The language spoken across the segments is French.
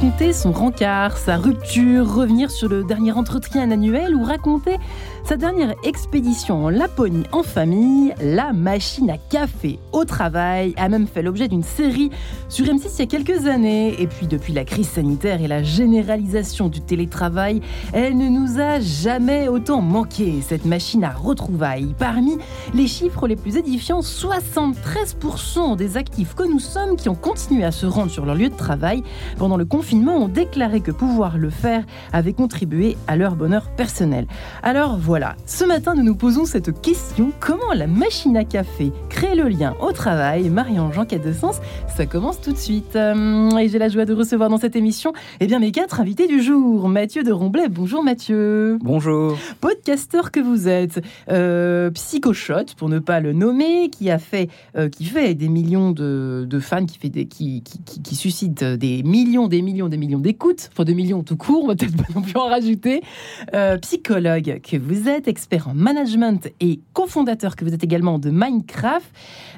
raconter son rencard, sa rupture, revenir sur le dernier entretien annuel ou raconter sa dernière expédition en Laponie en famille, la machine à café au travail, a même fait l'objet d'une série sur M6 il y a quelques années. Et puis depuis la crise sanitaire et la généralisation du télétravail, elle ne nous a jamais autant manqué, cette machine à retrouvailles. Parmi les chiffres les plus édifiants, 73% des actifs que nous sommes qui ont continué à se rendre sur leur lieu de travail pendant le confinement ont déclaré que pouvoir le faire avait contribué à leur bonheur personnel. Alors voilà voilà, ce matin nous nous posons cette question comment la machine à café crée le lien au travail? Marie-Ange Quête de Sens, ça commence tout de suite. Euh, et j'ai la joie de recevoir dans cette émission eh bien, mes quatre invités du jour. Mathieu de Romblay, bonjour Mathieu. Bonjour. Podcasteur que vous êtes, euh, psychoshot pour ne pas le nommer, qui a fait, euh, qui fait des millions de, fans, qui, fait des, qui, qui, qui, suscite des millions, des millions, des millions d'écoutes, enfin des millions tout court, on va peut-être pas non plus en rajouter. Euh, psychologue que vous êtes expert en management et cofondateur que vous êtes également de Minecraft.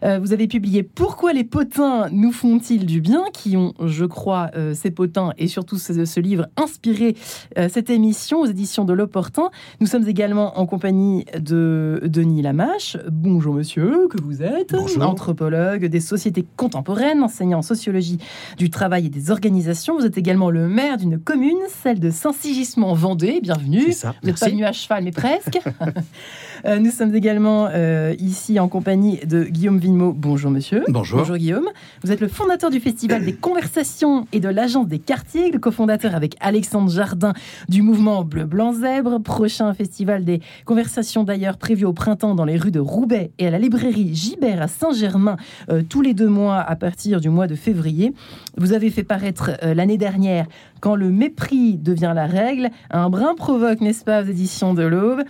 Euh, vous avez publié Pourquoi les potins nous font-ils du bien qui ont, je crois, euh, ces potins et surtout ce, livre inspiré euh, cette émission aux éditions de l'Opportun. Nous sommes également en compagnie de Denis Lamache. Bonjour monsieur, que vous êtes Anthropologue des sociétés contemporaines, enseignant en sociologie du travail et des organisations. Vous êtes également le maire d'une commune, celle de Saint-Sigismond Vendée. Bienvenue. Ça, vous n'êtes pas venu à cheval, mais presque. Euh, nous sommes également euh, ici en compagnie de Guillaume Villemot. Bonjour monsieur. Bonjour. Bonjour Guillaume. Vous êtes le fondateur du Festival des Conversations et de l'Agence des Quartiers, le cofondateur avec Alexandre Jardin du mouvement Bleu Blanc Zèbre. Prochain festival des Conversations d'ailleurs prévu au printemps dans les rues de Roubaix et à la librairie Gibert à Saint-Germain euh, tous les deux mois à partir du mois de février. Vous avez fait paraître l'année dernière quand le mépris devient la règle, un brin provoque, n'est-ce pas, aux éditions de l'Aube.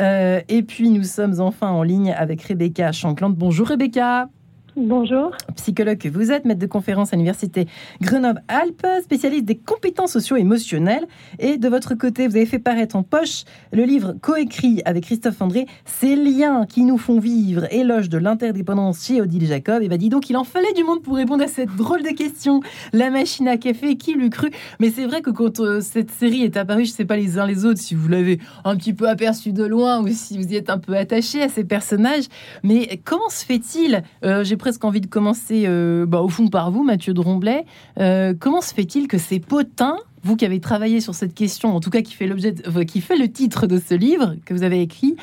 Euh, et puis nous sommes enfin en ligne avec Rebecca Chanclante. Bonjour Rebecca. Bonjour. Psychologue que vous êtes, maître de conférence à l'université Grenoble-Alpes, spécialiste des compétences socio-émotionnelles. Et de votre côté, vous avez fait paraître en poche le livre coécrit avec Christophe André, Ces liens qui nous font vivre, éloge de l'interdépendance chez Odile Jacob. Et bah, dis donc, il en fallait du monde pour répondre à cette drôle de question. La machine à café, qui l'eût cru? Mais c'est vrai que quand euh, cette série est apparue, je ne sais pas les uns les autres si vous l'avez un petit peu aperçu de loin ou si vous y êtes un peu attaché à ces personnages. Mais comment se fait-il? Euh, presque envie de commencer euh, bah, au fond par vous, Mathieu Dromblay. Euh, comment se fait-il que ces potins, vous qui avez travaillé sur cette question, en tout cas qui fait l'objet, qui fait le titre de ce livre que vous avez écrit,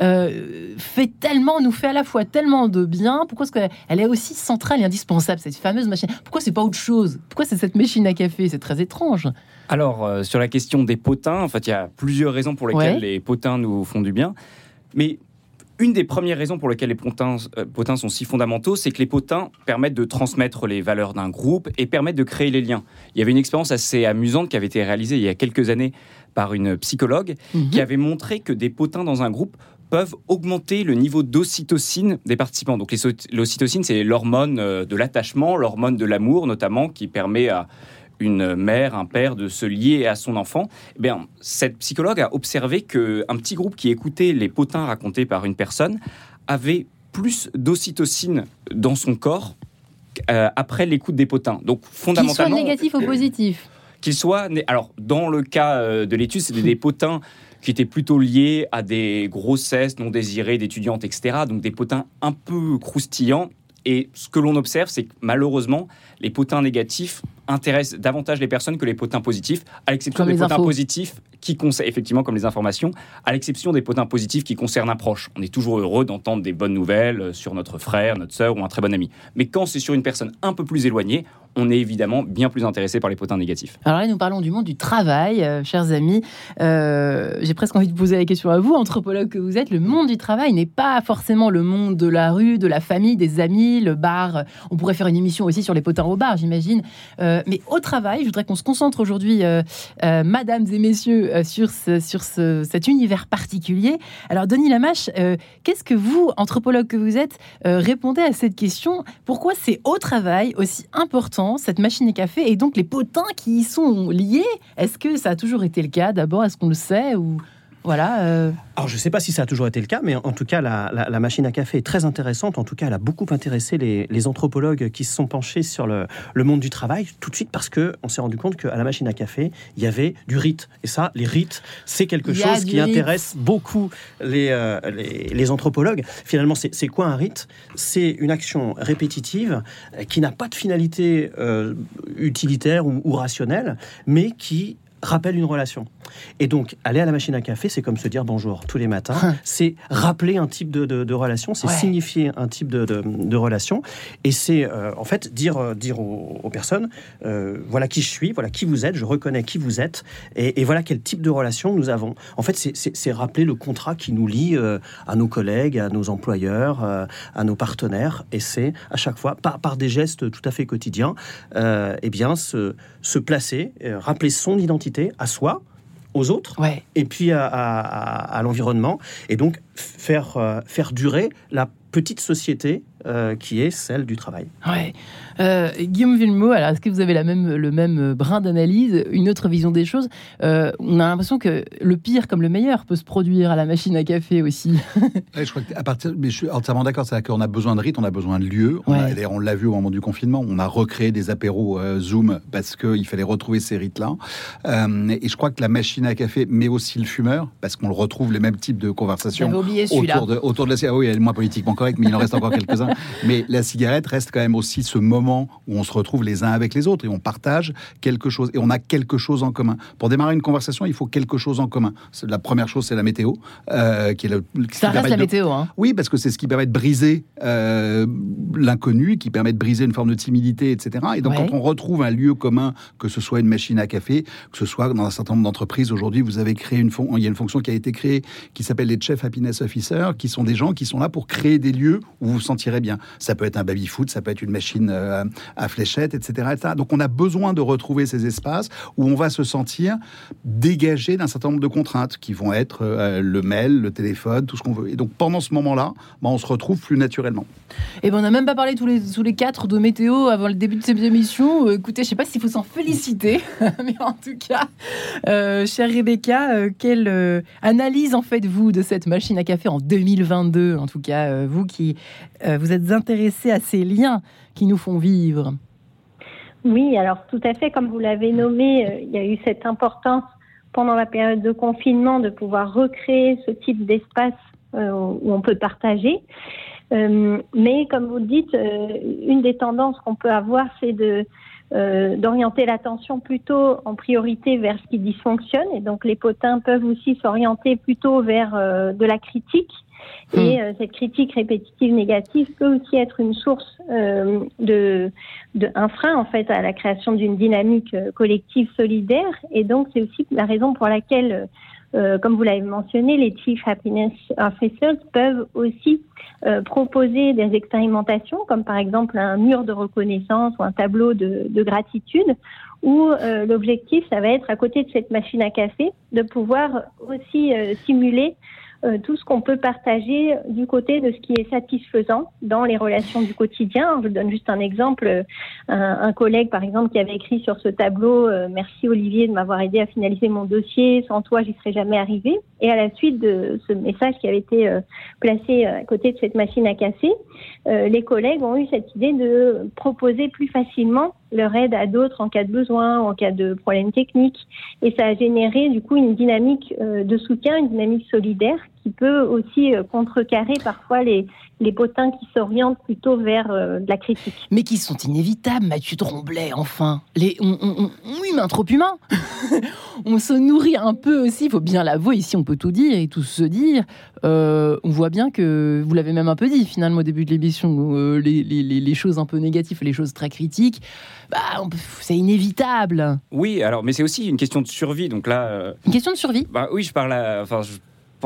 euh, fait tellement, nous fait à la fois tellement de bien. Pourquoi est-ce qu'elle est aussi centrale et indispensable cette fameuse machine? Pourquoi c'est pas autre chose? Pourquoi c'est cette machine à café? C'est très étrange. Alors sur la question des potins, en fait, il y a plusieurs raisons pour lesquelles les potins nous font du bien. Mais une des premières raisons pour lesquelles les euh, potins, sont si fondamentaux, c'est que les potins permettent de transmettre les valeurs d'un groupe et permettent de créer les liens. Il y avait une expérience assez amusante qui avait été réalisée il y a quelques années par une psychologue mhm. qui avait montré que des potins dans un groupe peuvent augmenter le niveau d'ocytocine des participants. Donc l'ocytocine, c'est l'hormone euh, de l'attachement, l'hormone de l'amour notamment, qui permet à une mère, un père de se lier à son enfant, eh bien, cette psychologue a observé qu'un petit groupe qui écoutait les potins racontés par une personne avait plus d'ocytocine dans son corps euh, après l'écoute des potins. Donc fondamentalement, qu'il soit négatif ou euh, positif. Qu'il soit, alors dans le cas euh, de l'étude, c'était des potins qui étaient plutôt liés à des grossesses non désirées d'étudiantes, etc. Donc des potins un peu croustillants. Et ce que l'on observe, c'est que malheureusement, les potins négatifs intéressent davantage les personnes que les potins positifs, à l'exception des potins positifs qui concernent, effectivement, comme les informations, à l'exception des potins positifs qui concernent un proche. On est toujours heureux d'entendre des bonnes nouvelles sur notre frère, notre sœur ou un très bon ami. Mais quand c'est sur une personne un peu plus éloignée, on est évidemment bien plus intéressé par les potins négatifs. Alors là, nous parlons du monde du travail, euh, chers amis. Euh, j'ai presque envie de poser la question à vous, anthropologue que vous êtes. Le monde du travail n'est pas forcément le monde de la rue, de la famille, des amis, le bar. On pourrait faire une émission aussi sur les potins au bar, j'imagine. mais au travail, je voudrais qu'on se concentre aujourd'hui, mesdames et messieurs, sur, ce, sur cet univers particulier. Alors, Denis Lamache, qu'est-ce que vous, anthropologue que vous êtes, répondez à cette question? Pourquoi c'est au travail aussi important, cette machine à café, et donc les potins qui y sont liés? Est-ce que ça a toujours été le cas D'abord, est-ce qu'on le sait ou voilà. Euh. Alors, je ne sais pas si ça a toujours été le cas, mais en tout cas, la, machine à café est très intéressante. En tout cas, elle a beaucoup intéressé les, anthropologues qui se sont penchés sur le, monde du travail, tout de suite parce qu'on s'est rendu compte qu'à la machine à café, il y avait du rite. Et ça, les rites, c'est quelque chose qui intéresse beaucoup euh, les, les, anthropologues. Finalement, c'est quoi un rite? C'est une action répétitive euh, qui n'a pas de finalité utilitaire ou, ou rationnelle, mais qui rappelle une relation. Et donc, aller à la machine à café, c'est comme se dire bonjour tous les matins. C'est rappeler un type de, relation, c'est signifier un type de, relation. Et c'est euh, en fait dire, euh, dire aux, personnes euh, voilà qui je suis, voilà qui vous êtes, je reconnais qui vous êtes, et, voilà quel type de relation nous avons. En fait, c'est rappeler le contrat qui nous lie à nos collègues, à nos employeurs, à nos partenaires. Et c'est à chaque fois, par, par des gestes tout à fait quotidiens, eh bien, se, se placer, rappeler son identité à soi aux autres et puis à, l'environnement et donc faire, euh, faire durer la petite société euh, qui est celle du travail. Ouais. Euh, Guillaume Villemot, alors est-ce que vous avez la même, le même brin d'analyse, une autre vision des choses euh, On a l'impression que le pire comme le meilleur peut se produire à la machine à café aussi. je crois à partir, mais je suis entièrement d'accord, c'est-à-dire qu'on a besoin de rythme, on a besoin de lieux. D'ailleurs, on l'a vu au moment du confinement, on a recréé des apéros Zoom parce qu'il fallait retrouver ces rites-là. et je crois que la machine à café, mais aussi le fumeur, parce qu'on le retrouve les mêmes types de conversations autour de, autour de la... Ah oui, elle est moins politiquement correcte, mais il en reste encore quelques-uns. Mais la cigarette reste quand même aussi ce moment où on se retrouve les uns avec les autres et on partage quelque chose et on a quelque chose en commun. Pour démarrer une conversation, il faut quelque chose en commun. La première chose, c'est la météo, euh, qui est le. Ça reste la météo, hein. Oui, parce que c'est ce qui permet de briser euh, l'inconnu, qui permet de briser une forme de timidité, etc. Et donc, quand on retrouve un lieu commun, que ce soit une machine à café, que ce soit dans un certain nombre d'entreprises, aujourd'hui, vous avez créé une il y a une fonction qui a été créée qui s'appelle les Chief Happiness Officers, qui sont des gens qui sont là pour créer des lieux où vous vous sentirez bien. Ça peut être un baby-foot, ça peut être une machine euh, à fléchettes, etc., Donc on a besoin de retrouver ces espaces où on va se sentir dégagé d'un certain nombre de contraintes qui vont être euh, le mail, le téléphone, tout ce qu'on veut. Et donc pendant ce moment-là, ben, on se retrouve plus naturellement. Et ben on n'a même pas parlé tous les, tous les quatre de météo avant le début de cette émission. Euh, écoutez, je sais pas s'il faut s'en féliciter, mais en tout cas, chère Rebecca, quelle analyse en faites-vous de cette machine à café en 2022 En tout cas, vous qui vous êtes intéressé à ces liens nous font vivre. Oui, alors tout à fait, comme vous l'avez nommé, euh, il y a eu cette importance pendant la période de confinement de pouvoir recréer ce type d'espace euh, où on peut partager. Euh, mais comme vous le dites, une des tendances qu'on peut avoir, c'est d'orienter l'attention plutôt en priorité vers ce qui dysfonctionne. Et donc les potins peuvent aussi s'orienter plutôt vers de la critique et hmm. euh, cette critique répétitive négative peut aussi être une source euh, de, de, un frein en fait à la création d'une dynamique euh, collective solidaire. Et donc c'est aussi la raison pour laquelle, comme vous l'avez mentionné, les Chief Happiness Officers peuvent aussi proposer des expérimentations, comme par exemple un mur de reconnaissance ou un tableau de, de gratitude, où l'objectif, ça va être à côté de cette machine à café, de pouvoir aussi simuler euh, tout ce qu'on peut partager du côté de ce qui est satisfaisant dans les relations du quotidien. Je donne juste un exemple. Un, collègue, par exemple, qui avait écrit sur ce tableau euh, Merci Olivier de m'avoir aidé à finaliser mon dossier. Sans toi, j'y serais jamais arrivé. Et à la suite de ce message qui avait été euh, placé à côté de cette machine à casser, les collègues ont eu cette idée de proposer plus facilement leur aide à d'autres en cas de besoin, en cas de problème technique. Et ça a généré du coup une dynamique de soutien, une dynamique solidaire qui peut aussi contrecarrer parfois les, les potins qui s'orientent plutôt vers de la critique. Mais qui sont inévitables, Mathieu Tromblay, enfin. Les, on, on, on, humain trop humain. on se nourrit un peu aussi, il faut bien l'avouer, ici on peut tout dire et tout se dire. on voit bien que, vous l'avez même un peu dit finalement au début de l'émission, les, les, les, choses un peu négatives, les choses très critiques, bah, c'est inévitable. Oui, alors, mais c'est aussi une question de survie. Donc là, euh, une question de survie. Bah oui, je parle. enfin, je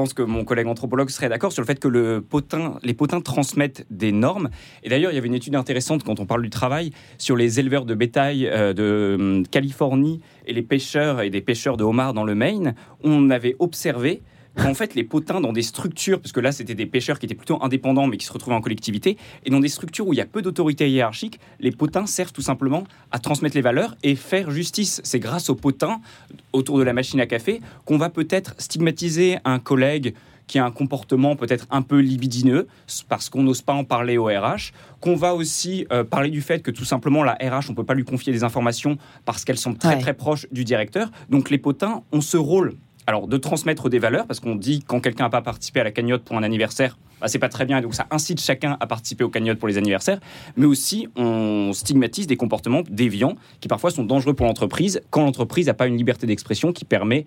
pense que mon collègue anthropologue serait d'accord sur le fait que le potin, les potins transmettent des normes. Et d'ailleurs, il y avait une étude intéressante quand on parle du travail sur les éleveurs de bétail euh, de hum, Californie et les pêcheurs et des pêcheurs de homards dans le Maine. On avait observé en fait, les potins dans des structures, parce que là, c'était des pêcheurs qui étaient plutôt indépendants, mais qui se retrouvaient en collectivité, et dans des structures où il y a peu d'autorité hiérarchique, les potins servent tout simplement à transmettre les valeurs et faire justice. C'est grâce aux potins, autour de la machine à café, qu'on va peut-être stigmatiser un collègue qui a un comportement peut-être un peu libidineux, parce qu'on n'ose pas en parler au RH, qu'on va aussi euh, parler du fait que tout simplement la RH, on ne peut pas lui confier des informations parce qu'elles sont très très proches du directeur. Donc les potins ont ce rôle alors de transmettre des valeurs, parce qu'on dit quand quelqu'un n'a pas participé à la cagnotte pour un anniversaire, bah, c'est pas très bien, et donc ça incite chacun à participer aux cagnottes pour les anniversaires, mais aussi on stigmatise des comportements déviants qui parfois sont dangereux pour l'entreprise quand l'entreprise n'a pas une liberté d'expression qui permet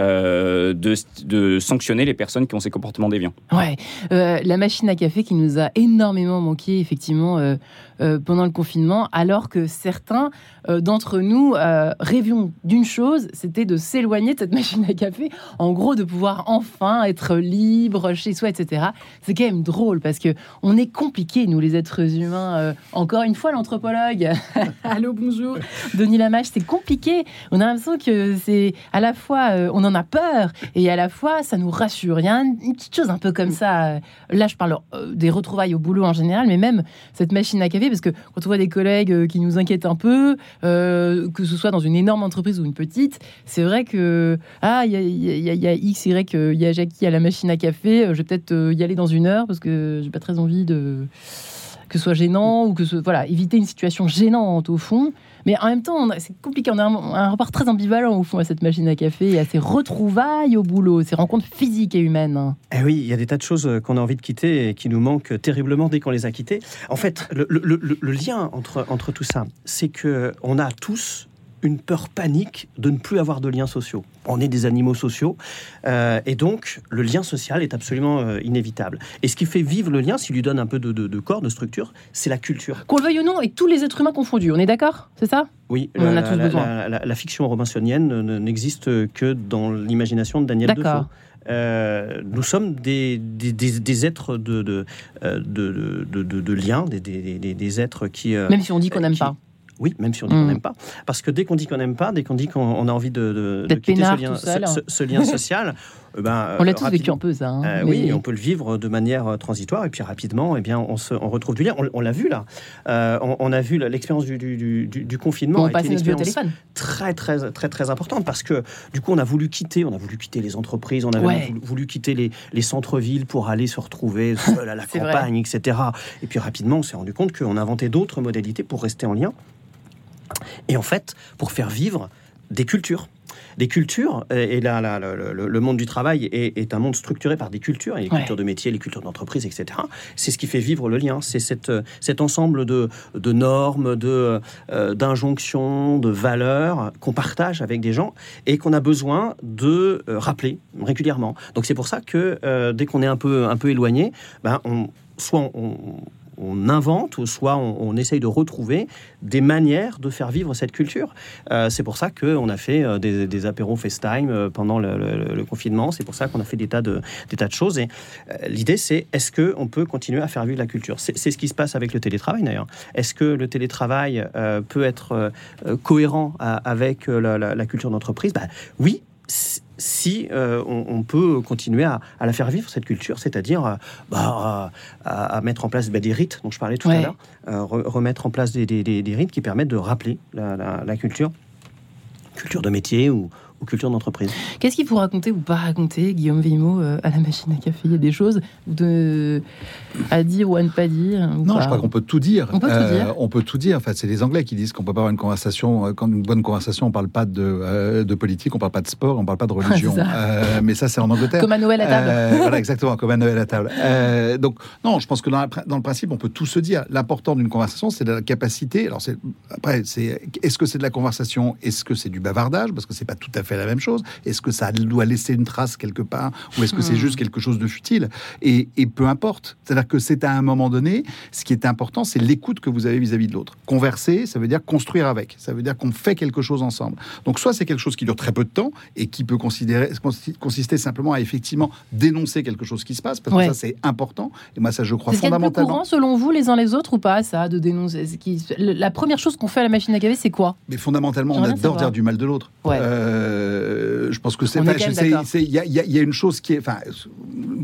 euh, de, sanctionner les personnes qui ont ces comportements déviants. Ouais, euh, la machine à café qui nous a énormément manqué effectivement euh, euh, pendant le confinement, alors que certains euh, d'entre nous euh, rêvions d'une chose, c'était de s'éloigner de cette machine à café, en gros de pouvoir enfin être libre chez soi, etc. C'est quand même drôle parce que on est compliqué, nous les êtres humains. encore une fois, l'anthropologue. Allô, bonjour. Denis Lamache, c'est compliqué. On a l'impression que c'est à la fois, on en a peur et à la fois, ça nous rassure. Il y a une petite chose un peu comme ça. Là, je parle des retrouvailles au boulot en général, mais même cette machine à café parce que quand on voit des collègues euh, qui nous inquiètent un peu, euh, que ce soit dans une énorme entreprise ou une petite, c'est vrai que ah il y, a, X, Y, il y a Jackie à la machine à café, euh, je vais peut-être y aller dans une heure parce que j'ai pas très envie de que ce soit gênant ou que ce voilà éviter une situation gênante au fond. Mais en même temps, c'est compliqué. On a un, rapport très ambivalent au fond à cette machine à café et à ces retrouvailles au boulot, ces rencontres physiques et humaines. Eh oui, il y a des tas de choses euh, qu'on a envie de quitter et qui nous manquent terriblement dès qu'on les a quittées. En fait, le, le lien entre, entre tout ça, c'est que on a tous une peur panique de ne plus avoir de liens sociaux. On est des animaux sociaux, euh, et donc le lien social est absolument euh, inévitable. Et ce qui fait vivre le lien, s'il lui donne un peu de, corps, de structure, c'est la culture. Qu'on le veuille ou non, et tous les êtres humains confondus, on est d'accord? C'est ça? Oui, on la, a tous besoin. La, fiction romancienne n'existe que dans l'imagination de Daniel Defoe. Euh, nous sommes des, des, êtres de, de, de, de, liens, des, êtres qui... Même si on dit qu'on n'aime pas. Oui, même si on dit qu'on mm. n'aime pas. Parce que dès qu'on dit qu'on n'aime pas, dès qu'on dit qu'on a envie de, quitter ce lien, ce, lien, social, eh ben, on l'a tous vécu un peu ça. Hein, euh, oui, on peut le vivre de manière euh, transitoire et puis rapidement, eh bien, on, se, on retrouve du lien. On, l'a vu là. Euh, on, a vu l'expérience du, du, du, confinement. Une expérience très très très très importante parce que du coup, on a voulu quitter, on a voulu quitter les entreprises, on a voulu, quitter les, les centres-villes pour aller se retrouver seul à la campagne, etc. Et puis rapidement, on s'est rendu compte qu'on inventait d'autres modalités pour rester en lien. Et en fait, pour faire vivre des cultures. Des cultures, et là, là le, monde du travail est, un monde structuré par des cultures, et les cultures de métier, les cultures d'entreprise, etc. C'est ce qui fait vivre le lien, c'est cet ensemble de, normes, de, euh, d'injonctions, de valeurs qu'on partage avec des gens et qu'on a besoin de euh, rappeler régulièrement. Donc c'est pour ça que euh, dès qu'on est un peu, un peu éloigné, ben on, soit on, on invente, ou soit on, essaye de retrouver des manières de faire vivre cette culture. Euh, c'est pour ça qu'on a fait euh, des, apéros FaceTime euh, pendant le, confinement. C'est pour ça qu'on a fait des tas de, des tas de choses. Et l'idée, c'est est-ce qu'on peut continuer à faire vivre la culture? C'est ce qui se passe avec le télétravail d'ailleurs. Est-ce que le télétravail peut être cohérent avec la, culture d'entreprise? Bah, Oui, si euh, on, peut continuer à, la faire vivre, cette culture, c'est-à-dire euh, bah, à, mettre en place bah, des rites dont je parlais tout à l'heure, euh, remettre en place des, rites qui permettent de rappeler la, culture, culture de métier ou, aux cultures d'entreprise. Qu'est-ce qu'il faut raconter ou pas raconter, Guillaume Vimo, à la machine à café? Il y a des choses de... à dire ou à ne pas dire Non, je crois qu'on peut tout dire. On peut tout dire. On peut tout dire. Enfin, c'est les Anglais qui disent qu'on peut pas avoir une conversation. Quand une bonne conversation, on parle pas de, de politique, on parle pas de sport, on parle pas de religion. mais ça, c'est en Angleterre. Comme à Noël à table. voilà, exactement, comme à Noël à table. donc, non, je pense que dans, dans le principe, on peut tout se dire. L'important d'une conversation, c'est la capacité. Alors, après, c'est est-ce que c'est de la conversation? Est-ce que c'est du bavardage? Parce que c'est pas tout à fait la même chose. Est-ce que ça doit laisser une trace quelque part Ou est-ce que c'est hmm. juste quelque chose de futile? Et, peu importe. C'est-à-dire que c'est à un moment donné, ce qui est important, c'est l'écoute que vous avez vis-à-vis de l'autre. Converser, ça veut dire construire avec. Ça veut dire qu'on fait quelque chose ensemble. Donc, soit c'est quelque chose qui dure très peu de temps et qui peut considérer, consister simplement à effectivement dénoncer quelque chose qui se passe, parce que ça, c'est important. Et moi, ça, je crois fondamentalement. C'est courant, selon vous, les uns les autres ou pas, ça, de dénoncer La première chose qu'on fait à la machine à gaver, c'est quoi? Mais fondamentalement, on adore dire du mal de l'autre. Euh, je pense que c'est. Il y, y, a une chose qui est. Enfin,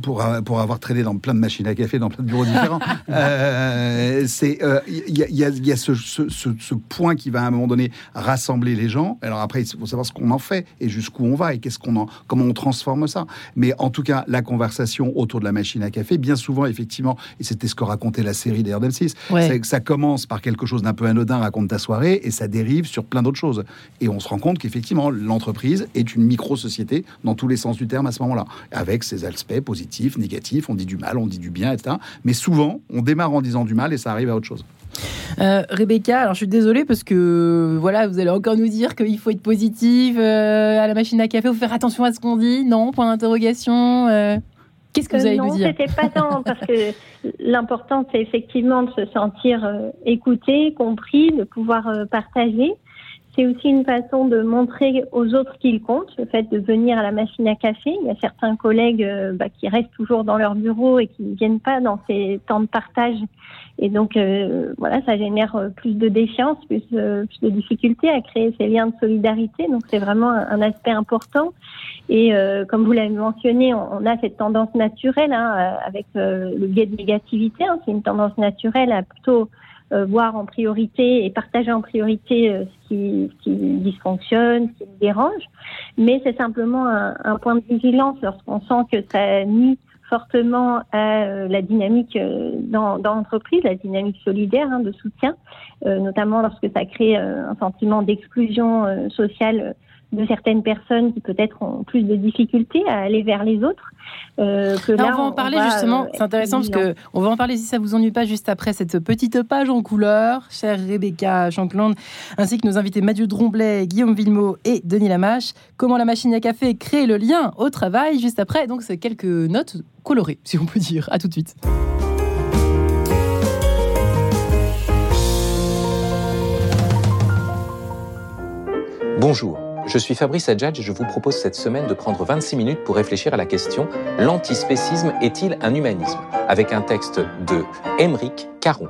pour, pour avoir traîné dans plein de machines à café, dans plein de bureaux différents, euh, c'est. Il y, y, a ce, ce, ce, point qui va à un moment donné rassembler les gens. Alors après, il faut savoir ce qu'on en fait et jusqu'où on va et qu'est-ce qu'on en, comment on transforme ça. Mais en tout cas, la conversation autour de la machine à café, bien souvent, effectivement, et c'était ce que racontait la série d'ailleurs d'El6, c'est que ça commence par quelque chose d'un peu anodin, raconte ta soirée, et ça dérive sur plein d'autres choses. Et on se rend compte qu'effectivement, l'entreprise est une micro-société dans tous les sens du terme à ce moment-là, avec ses aspects positifs, négatifs, on dit du mal, on dit du bien, etc. Mais souvent, on démarre en disant du mal et ça arrive à autre chose. Euh, Rebecca, alors je suis désolée parce que voilà, vous allez encore nous dire qu'il faut être positive euh, à la machine à café, il faut faire attention à ce qu'on dit. Non Point d'interrogation. Euh, qu'est-ce que vous allez nous dire Non, c'était pas tant parce que l'important c'est effectivement de se sentir écouté, compris, de pouvoir partager c'est aussi une façon de montrer aux autres qu'ils comptent, le fait de venir à la machine à café. Il y a certains collègues euh, bah, qui restent toujours dans leur bureau et qui ne viennent pas dans ces temps de partage. Et donc, euh, voilà, ça génère euh, plus de défiance, plus, de difficultés à créer ces liens de solidarité. Donc, c'est vraiment un, aspect important. Et comme vous l'avez mentionné, on, a cette tendance naturelle hein, avec le biais de négativité. Hein, c'est une tendance naturelle à plutôt voir en priorité et partager en priorité euh, ce, qui, ce, qui, dysfonctionne, ce qui dérange. Mais c'est simplement un, un, point de vigilance lorsqu'on sent que ça nuit fortement à euh, la dynamique dans, dans l'entreprise, la dynamique solidaire hein, de soutien, notamment lorsque ça crée un sentiment d'exclusion sociale de certaines personnes qui peut-être ont plus de difficultés à aller vers les autres. Euh, on va en parler justement. Euh, c'est intéressant parce que on va en parler si ça vous ennuie pas juste après cette petite page en couleur, chère Rebecca Chancland, ainsi que nos invités Mathieu Dromblet, Guillaume Villemot et Denis Lamache. Comment la machine à café crée le lien au travail juste après. Donc c'est quelques notes colorées, si on peut dire. À tout de suite. Bonjour. Je suis Fabrice Adjadj et je vous propose cette semaine de prendre 26 minutes pour réfléchir à la question L'antispécisme est-il un humanisme? avec un texte de Émeric Caron.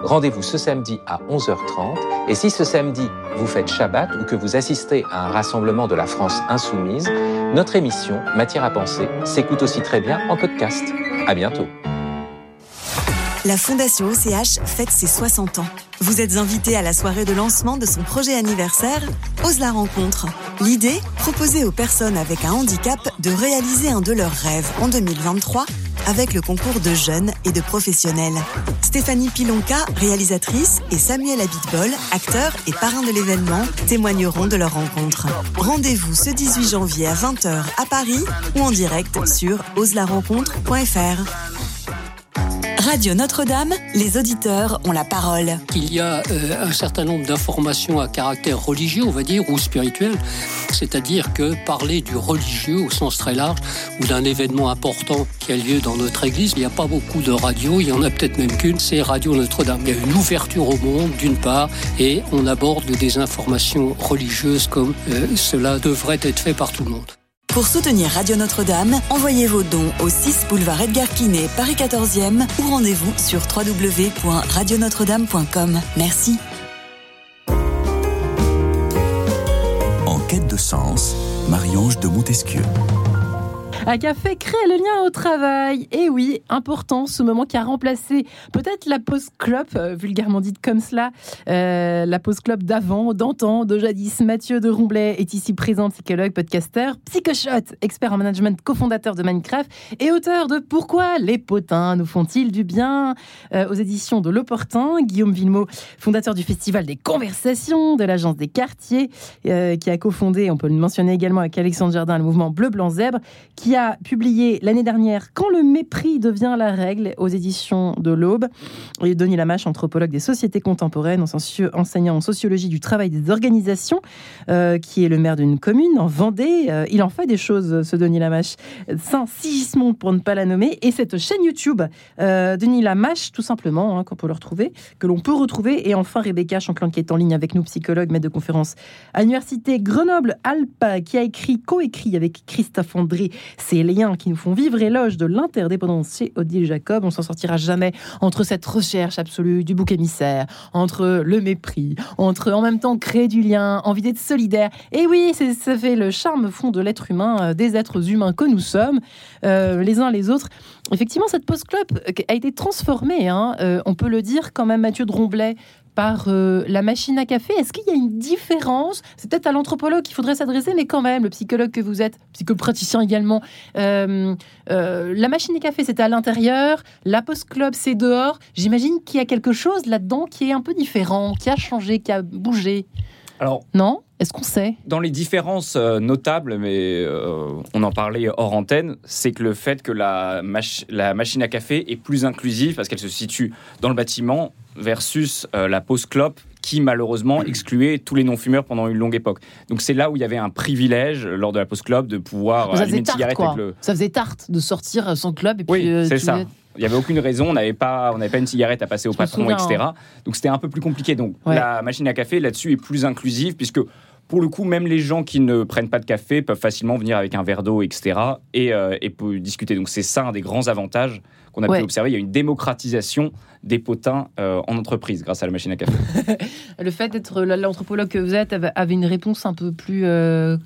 Rendez-vous ce samedi à 11h30 et si ce samedi vous faites Shabbat ou que vous assistez à un rassemblement de la France insoumise, notre émission Matière à penser s'écoute aussi très bien en podcast. À bientôt. La Fondation OCH fête ses 60 ans. Vous êtes invité à la soirée de lancement de son projet anniversaire, Ose la rencontre. L'idée, proposer aux personnes avec un handicap de réaliser un de leurs rêves en 2023 avec le concours de jeunes et de professionnels. Stéphanie Pilonka, réalisatrice, et Samuel Abitbol, acteur et parrain de l'événement, témoigneront de leur rencontre. Rendez-vous ce 18 janvier à 20h à Paris ou en direct sur oselarencontre.fr. Radio Notre-Dame, les auditeurs ont la parole. Il y a euh, un certain nombre d'informations à caractère religieux, on va dire, ou spirituel. C'est-à-dire que parler du religieux au sens très large ou d'un événement important qui a lieu dans notre église, il n'y a pas beaucoup de radios, il y en a peut-être même qu'une, c'est Radio Notre-Dame. Il y a une ouverture au monde, d'une part, et on aborde des informations religieuses comme euh, cela devrait être fait par tout le monde. Pour soutenir Radio Notre-Dame, envoyez vos dons au 6 boulevard Edgar Quinet, Paris 14e ou rendez-vous sur www.radionotre-dame.com. Merci. En quête de sens, Marie-Ange de Montesquieu. Café crée le lien au travail. Et oui, important, ce moment qui a remplacé peut-être la pause club, euh, vulgairement dite comme cela, euh, la pause club d'avant, d'antan, de jadis. Mathieu de Romblet est ici présent, psychologue, podcaster, psychoshot, expert en management, cofondateur de Minecraft et auteur de Pourquoi les potins nous font-ils du bien euh, aux éditions de L'Opportun. Guillaume Villemot, fondateur du Festival des Conversations, de l'Agence des Quartiers, qui a cofondé, on peut le mentionner également avec Alexandre Jardin, le mouvement Bleu Blanc Zèbre, qui a publié l'année dernière Quand le mépris devient la règle aux éditions de l'Aube. Et Denis Lamache, anthropologue des sociétés contemporaines, enseignant en sociologie du travail des organisations, euh, qui est le maire d'une commune en Vendée. Euh, il en fait des choses, ce Denis Lamache. Saint-Sigismond, pour ne pas la nommer. Et cette chaîne YouTube, euh, Denis Lamache, tout simplement, hein, qu'on peut le retrouver, que l'on peut retrouver. Et enfin, Rebecca Chanclan, qui est en ligne avec nous, psychologue, maître de conférence à l'université Grenoble-Alpes, qui a écrit, coécrit avec Christophe André ces liens qui nous font vivre éloge de l'interdépendance chez Odile Jacob. On s'en sortira jamais entre cette recherche absolue du bouc émissaire, entre le mépris, entre en même temps créer du lien, envie d'être solidaire. Et oui, ça fait le charme fond de l'être humain, euh, des êtres humains que nous sommes, euh, les uns les autres. Effectivement, cette post-club a été transformée, hein, euh, on peut le dire quand même, Mathieu de Romblet, par euh, la machine à café. Est-ce qu'il y a une différence? C'est peut-être à l'anthropologue qu'il faudrait s'adresser, mais quand même, le psychologue que vous êtes, psychopraticien également, euh, euh, la machine à café, c'est à l'intérieur, la post-club, c'est dehors. J'imagine qu'il y a quelque chose là-dedans qui est un peu différent, qui a changé, qui a bougé. Alors, non? Est-ce qu'on sait? Dans les différences notables, mais on en parlait hors antenne, c'est que le fait que la, la machine à café est plus inclusive parce qu'elle se situe dans le bâtiment versus euh, la pause clope qui malheureusement excluait tous les non-fumeurs pendant une longue époque. Donc c'est là où il y avait un privilège lors de la pause club de pouvoir ça allumer une cigarette avec le... Ça faisait tarte de sortir son club et puis... Oui, euh, c'est ça. Il n'y avait aucune raison, on n'avait pas, on pas une cigarette à passer au patron, etc. Donc c'était un peu plus compliqué. Donc la machine à café là-dessus est plus inclusive puisque pour le coup, même les gens qui ne prennent pas de café peuvent facilement venir avec un verre d'eau, etc. et, euh, et discuter. Donc c'est ça un des grands avantages qu'on a pu observer. Il y a une démocratisation des potins euh, en entreprise grâce à la machine à café. le fait d'être l'anthropologue que vous êtes avait une réponse un peu plus euh,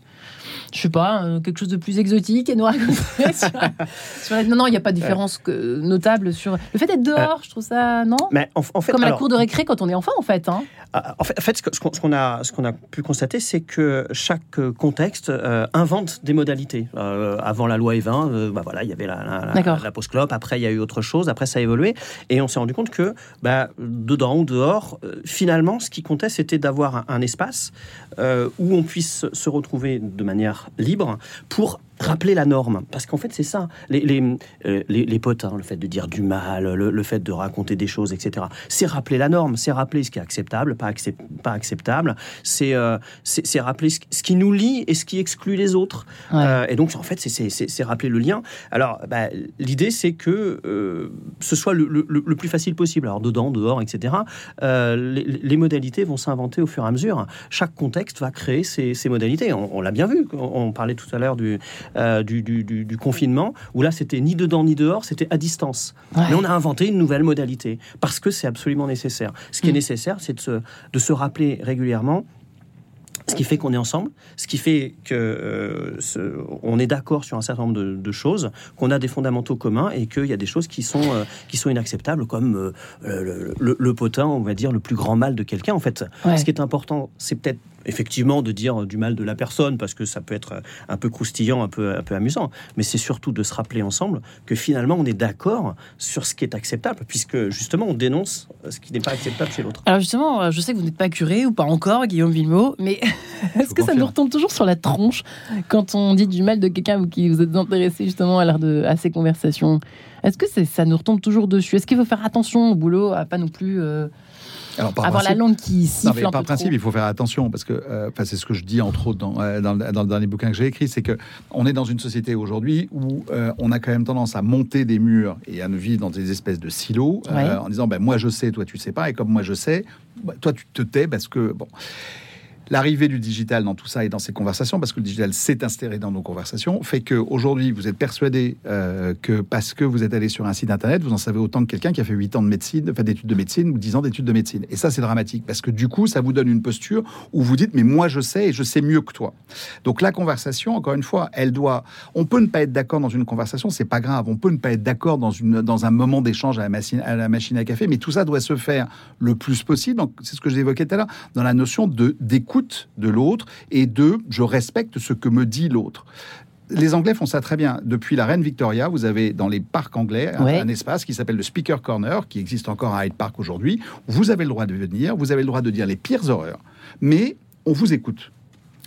je sais pas, euh, quelque chose de plus exotique et nous Non, non, il n'y a pas de différence notable sur le fait d'être dehors. je trouve ça non? Mais en, fait, comme à la cour de récré quand on est enfant, en fait. Hein. Ah, en fait, en fait, ce qu'on a, ce qu'on a pu constater, c'est que chaque contexte euh, invente des modalités. Euh, avant la loi E20, bah voilà, il y avait la, la, la, pause clope. Après, il y a eu autre chose. Après, ça a évolué, et on s'est rendu compte que bah, dedans ou dehors, finalement, ce qui comptait, c'était d'avoir un, un, espace où on puisse se retrouver de manière libre pour rappeler la norme. Parce qu'en fait, c'est ça. Les, les, euh, les, potins, le fait de dire du mal, le, fait de raconter des choses, etc. C'est rappeler la norme, c'est rappeler ce qui est acceptable, pas, pas acceptable. C'est euh, rappeler ce, qui nous lie et ce qui exclut les autres. Euh, et donc, en fait, c'est rappeler le lien. Alors, bah, l'idée, c'est que ce soit le, le, plus facile possible. Alors, dedans, dehors, etc. Les, modalités vont s'inventer au fur et à mesure. Chaque contexte va créer ses, ses modalités. On, on l'a bien vu. On, parlait tout à l'heure du, euh, du, confinement, où là, c'était ni dedans ni dehors, c'était à distance. Mais on a inventé une nouvelle modalité, parce que c'est absolument nécessaire. Ce qui est mm. nécessaire, c'est de se, de se rappeler régulièrement ce qui fait qu'on est ensemble, ce qui fait que euh, on est d'accord sur un certain nombre de, choses, qu'on a des fondamentaux communs et qu'il y a des choses qui sont euh, qui sont inacceptables, comme le, le, potin, on va dire le plus grand mal de quelqu'un. En fait, ce qui est important, c'est peut-être effectivement de dire du mal de la personne parce que ça peut être un peu croustillant, un peu, un peu amusant, mais c'est surtout de se rappeler ensemble que finalement on est d'accord sur ce qui est acceptable, puisque justement on dénonce ce qui n'est pas acceptable chez l'autre. Alors justement, je sais que vous n'êtes pas curé ou pas encore, Guillaume Villemot, mais est-ce que ça nous retombe toujours sur la tronche quand on dit du mal de quelqu'un ou qui vous êtes intéressé justement à, de, à ces conversations? Est-ce que ça nous retombe toujours dessus? Est-ce qu'il faut faire attention au boulot, à pas non plus... Euh, alors, Avoir la langue qui siffle non, Par principe, il faut faire attention parce que, euh, c'est ce que je dis entre autres dans, euh, dans, dans, les bouquins que j'ai écrits, c'est que on est dans une société aujourd'hui où euh, on a quand même tendance à monter des murs et à ne vivre dans des espèces de silos en disant ben moi je sais, toi tu sais pas, et comme moi je sais, bah, toi tu te tais parce que bon. L'arrivée du digital dans tout ça et dans ces conversations, parce que le digital s'est installé dans nos conversations, fait que aujourd'hui vous êtes persuadé euh, que parce que vous êtes allé sur un site internet, vous en savez autant que quelqu'un qui a fait 8 ans de médecine, enfin d'études de médecine ou 10 ans d'études de médecine. Et ça, c'est dramatique parce que du coup, ça vous donne une posture où vous dites, mais moi je sais et je sais mieux que toi. Donc la conversation, encore une fois, elle doit. On peut ne pas être d'accord dans une conversation, c'est pas grave. On peut ne pas être d'accord dans, une, dans un moment d'échange à, la machine, à café, mais tout ça doit se faire le plus possible. C'est ce que j'évoquais tout à l'heure, dans la notion de de l'autre et de je respecte ce que me dit l'autre les Anglais font ça très bien. Depuis la reine Victoria, vous avez dans les parcs anglais un, espace qui s'appelle le Speaker Corner, qui existe encore à Hyde Park aujourd'hui. Vous avez le droit de venir, vous avez le droit de dire les pires horreurs, mais on vous écoute.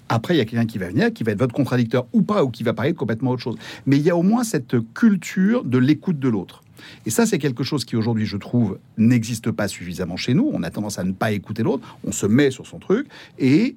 Après, il y a quelqu'un qui va venir, qui va être votre contradicteur ou pas, ou qui va parler complètement autre chose. Mais il y a au moins cette culture de l'écoute de l'autre. Et ça, c'est quelque chose qui aujourd'hui, je trouve, n'existe pas suffisamment chez nous. On a tendance à ne pas écouter l'autre. On se met sur son truc et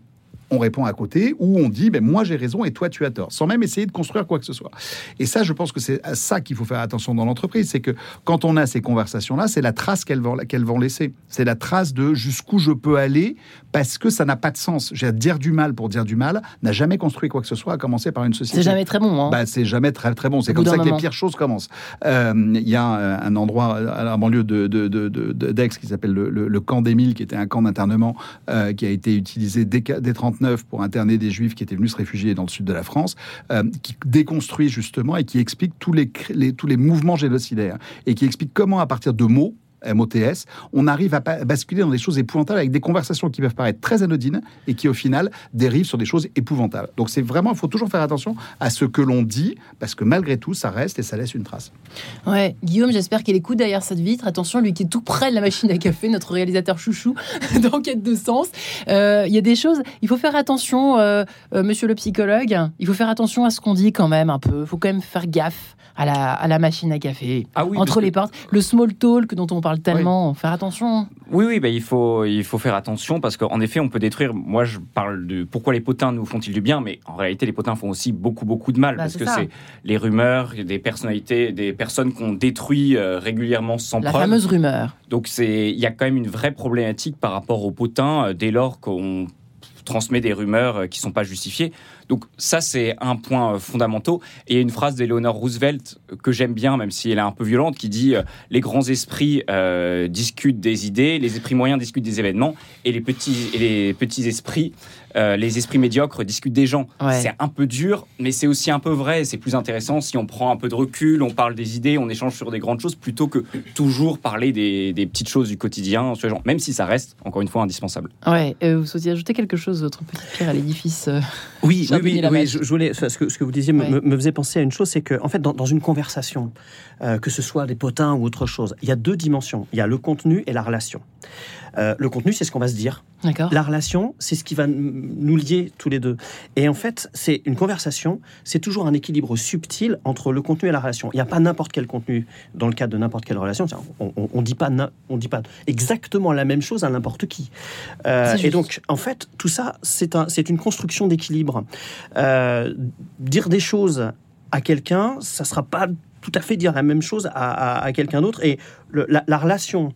on répond à côté, ou on dit, ben, moi j'ai raison et toi tu as tort, sans même essayer de construire quoi que ce soit. Et ça, je pense que c'est à ça qu'il faut faire attention dans l'entreprise, c'est que quand on a ces conversations-là, c'est la trace qu'elles vont, qu'elles vont laisser. C'est la trace de jusqu'où je peux aller, parce que ça n'a pas de sens. J'ai dire du mal pour dire du mal, n'a jamais construit quoi que ce soit, à commencer par une société. C'est jamais très bon. Hein. Bah, c'est jamais très très bon. C'est comme ça que les pires choses commencent. Euh, il y a un, endroit à la banlieue de, de, d'Aix qui s'appelle le, camp d'Émile, qui était un camp d'internement euh, qui a été utilisé dès, dès 39 pour interner des juifs qui étaient venus se réfugier dans le sud de la France, euh, qui déconstruit justement et qui explique tous les, tous les mouvements génocidaires et qui explique comment à partir de mots MOTS, on arrive à basculer dans des choses épouvantables avec des conversations qui peuvent paraître très anodines et qui au final dérivent sur des choses épouvantables. Donc c'est vraiment, il faut toujours faire attention à ce que l'on dit parce que malgré tout, ça reste et ça laisse une trace. Ouais, Guillaume, j'espère qu'il écoute derrière cette vitre. Attention, lui qui est tout près de la machine à café, notre réalisateur chouchou d'enquête de sens. Euh, il y a des choses, il faut faire attention, euh, euh, monsieur le psychologue, il faut faire attention à ce qu'on dit quand même un peu. Il faut quand même faire gaffe à la, à la machine à café. Ah oui, Entre les portes, le small talk dont on parle tellement, faire attention. Oui, oui, bah, il, faut, il faut faire attention parce qu'en effet, on peut détruire. Moi, je parle de pourquoi les potins nous font-ils du bien, mais en réalité, les potins font aussi beaucoup, beaucoup de mal bah, parce que c'est les rumeurs, des personnalités, des personnes qu'on détruit euh, régulièrement sans La preuve. La fameuse rumeur. Donc, il y a quand même une vraie problématique par rapport aux potins euh, dès lors qu'on transmet des rumeurs euh, qui ne sont pas justifiées. Donc ça, c'est un point euh, fondamental. Et il y a une phrase d'Eleanor Roosevelt que j'aime bien, même si elle est un peu violente, qui dit euh, Les grands esprits discutent des idées, les esprits moyens discutent des événements, et les petits, et les petits esprits euh, les esprits médiocres discutent des gens. C'est un peu dur, mais c'est aussi un peu vrai. C'est plus intéressant si on prend un peu de recul, on parle des idées, on échange sur des grandes choses, plutôt que toujours parler des, petites choses du quotidien, même si ça reste, encore une fois, indispensable. Ouais, euh, vous souhaitiez ajouter quelque chose, votre petite pierre à l'édifice euh, Oui, oui, oui, je, voulais, ce que, ce que vous disiez me, faisait penser à une chose, c'est que, en fait, dans, une conversation, que ce soit des potins ou autre chose, il y a deux dimensions. Il y a le contenu et la relation. Euh, le contenu, c'est ce qu'on va se dire. La relation, c'est ce qui va nous lier tous les deux. Et en fait, c'est une conversation, c'est toujours un équilibre subtil entre le contenu et la relation. Il n'y a pas n'importe quel contenu dans le cadre de n'importe quelle relation. On ne dit, pas, on dit pas exactement la même chose à n'importe qui. Euh, et donc, en fait, tout ça, c'est un, une construction d'équilibre. Euh, dire des choses à quelqu'un, ça ne sera pas tout à fait dire la même chose à, quelqu'un d'autre. Et la, la, relation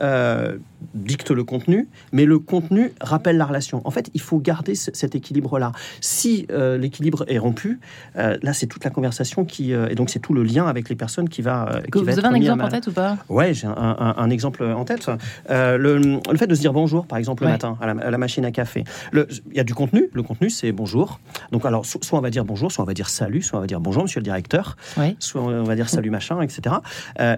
euh, dicte le contenu, mais le contenu rappelle la relation. En fait, il faut garder cet équilibre-là. Si euh, l'équilibre est rompu, euh, là, c'est toute la conversation qui... et donc, c'est tout le lien avec les personnes qui va... Que vous avez un exemple en tête ou pas? Ouais, j'ai un, exemple en tête. Le, fait de se dire bonjour, par exemple, le matin, à la, machine à café. Il y a du contenu. Le contenu, c'est bonjour. Donc, alors, soit on va dire bonjour, soit on va dire salut, soit on va dire bonjour, monsieur le directeur, soit on va dire salut machin, etc.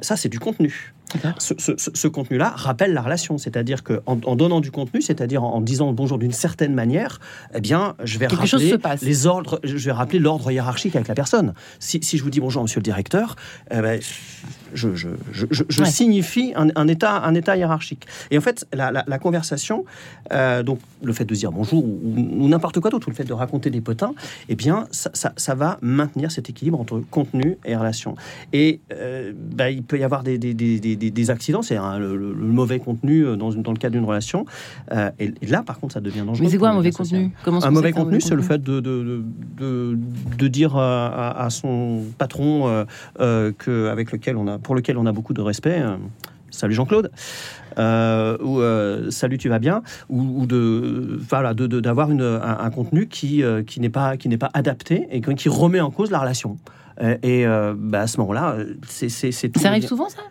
ça, c'est du contenu. Ce, contenu-là rappelle la relation, c'est-à-dire qu'en en, donnant du contenu, c'est-à-dire en, disant bonjour d'une certaine manière, eh bien, je vais rappeler les ordres, je vais rappeler l'ordre hiérarchique avec la personne. Si, je vous dis bonjour, monsieur le directeur, eh ben, je, je, signifie un, état, un état hiérarchique. Et en fait, la, conversation, euh, donc le fait de dire bonjour ou, n'importe quoi d'autre, ou le fait de raconter des potins, eh bien, ça, va maintenir cet équilibre entre contenu et relation. Et euh, bah, il peut y avoir des, des, des, des accidents, c'est le, mauvais contenu euh, dans, dans le cadre d'une relation. et, là, par contre, ça devient dangereux. Mais c'est quoi un mauvais contenu? Comment Un mauvais contenu, c'est le fait de, de, de, de dire à, son patron que, avec lequel on a pour lequel on a beaucoup de respect, euh, salut Jean-Claude, ou salut tu vas bien, ou, de voilà d'avoir un, contenu qui qui n'est pas qui n'est pas adapté et qui remet en cause la relation. Et bah, à ce moment-là, c'est Ça arrive souvent ça?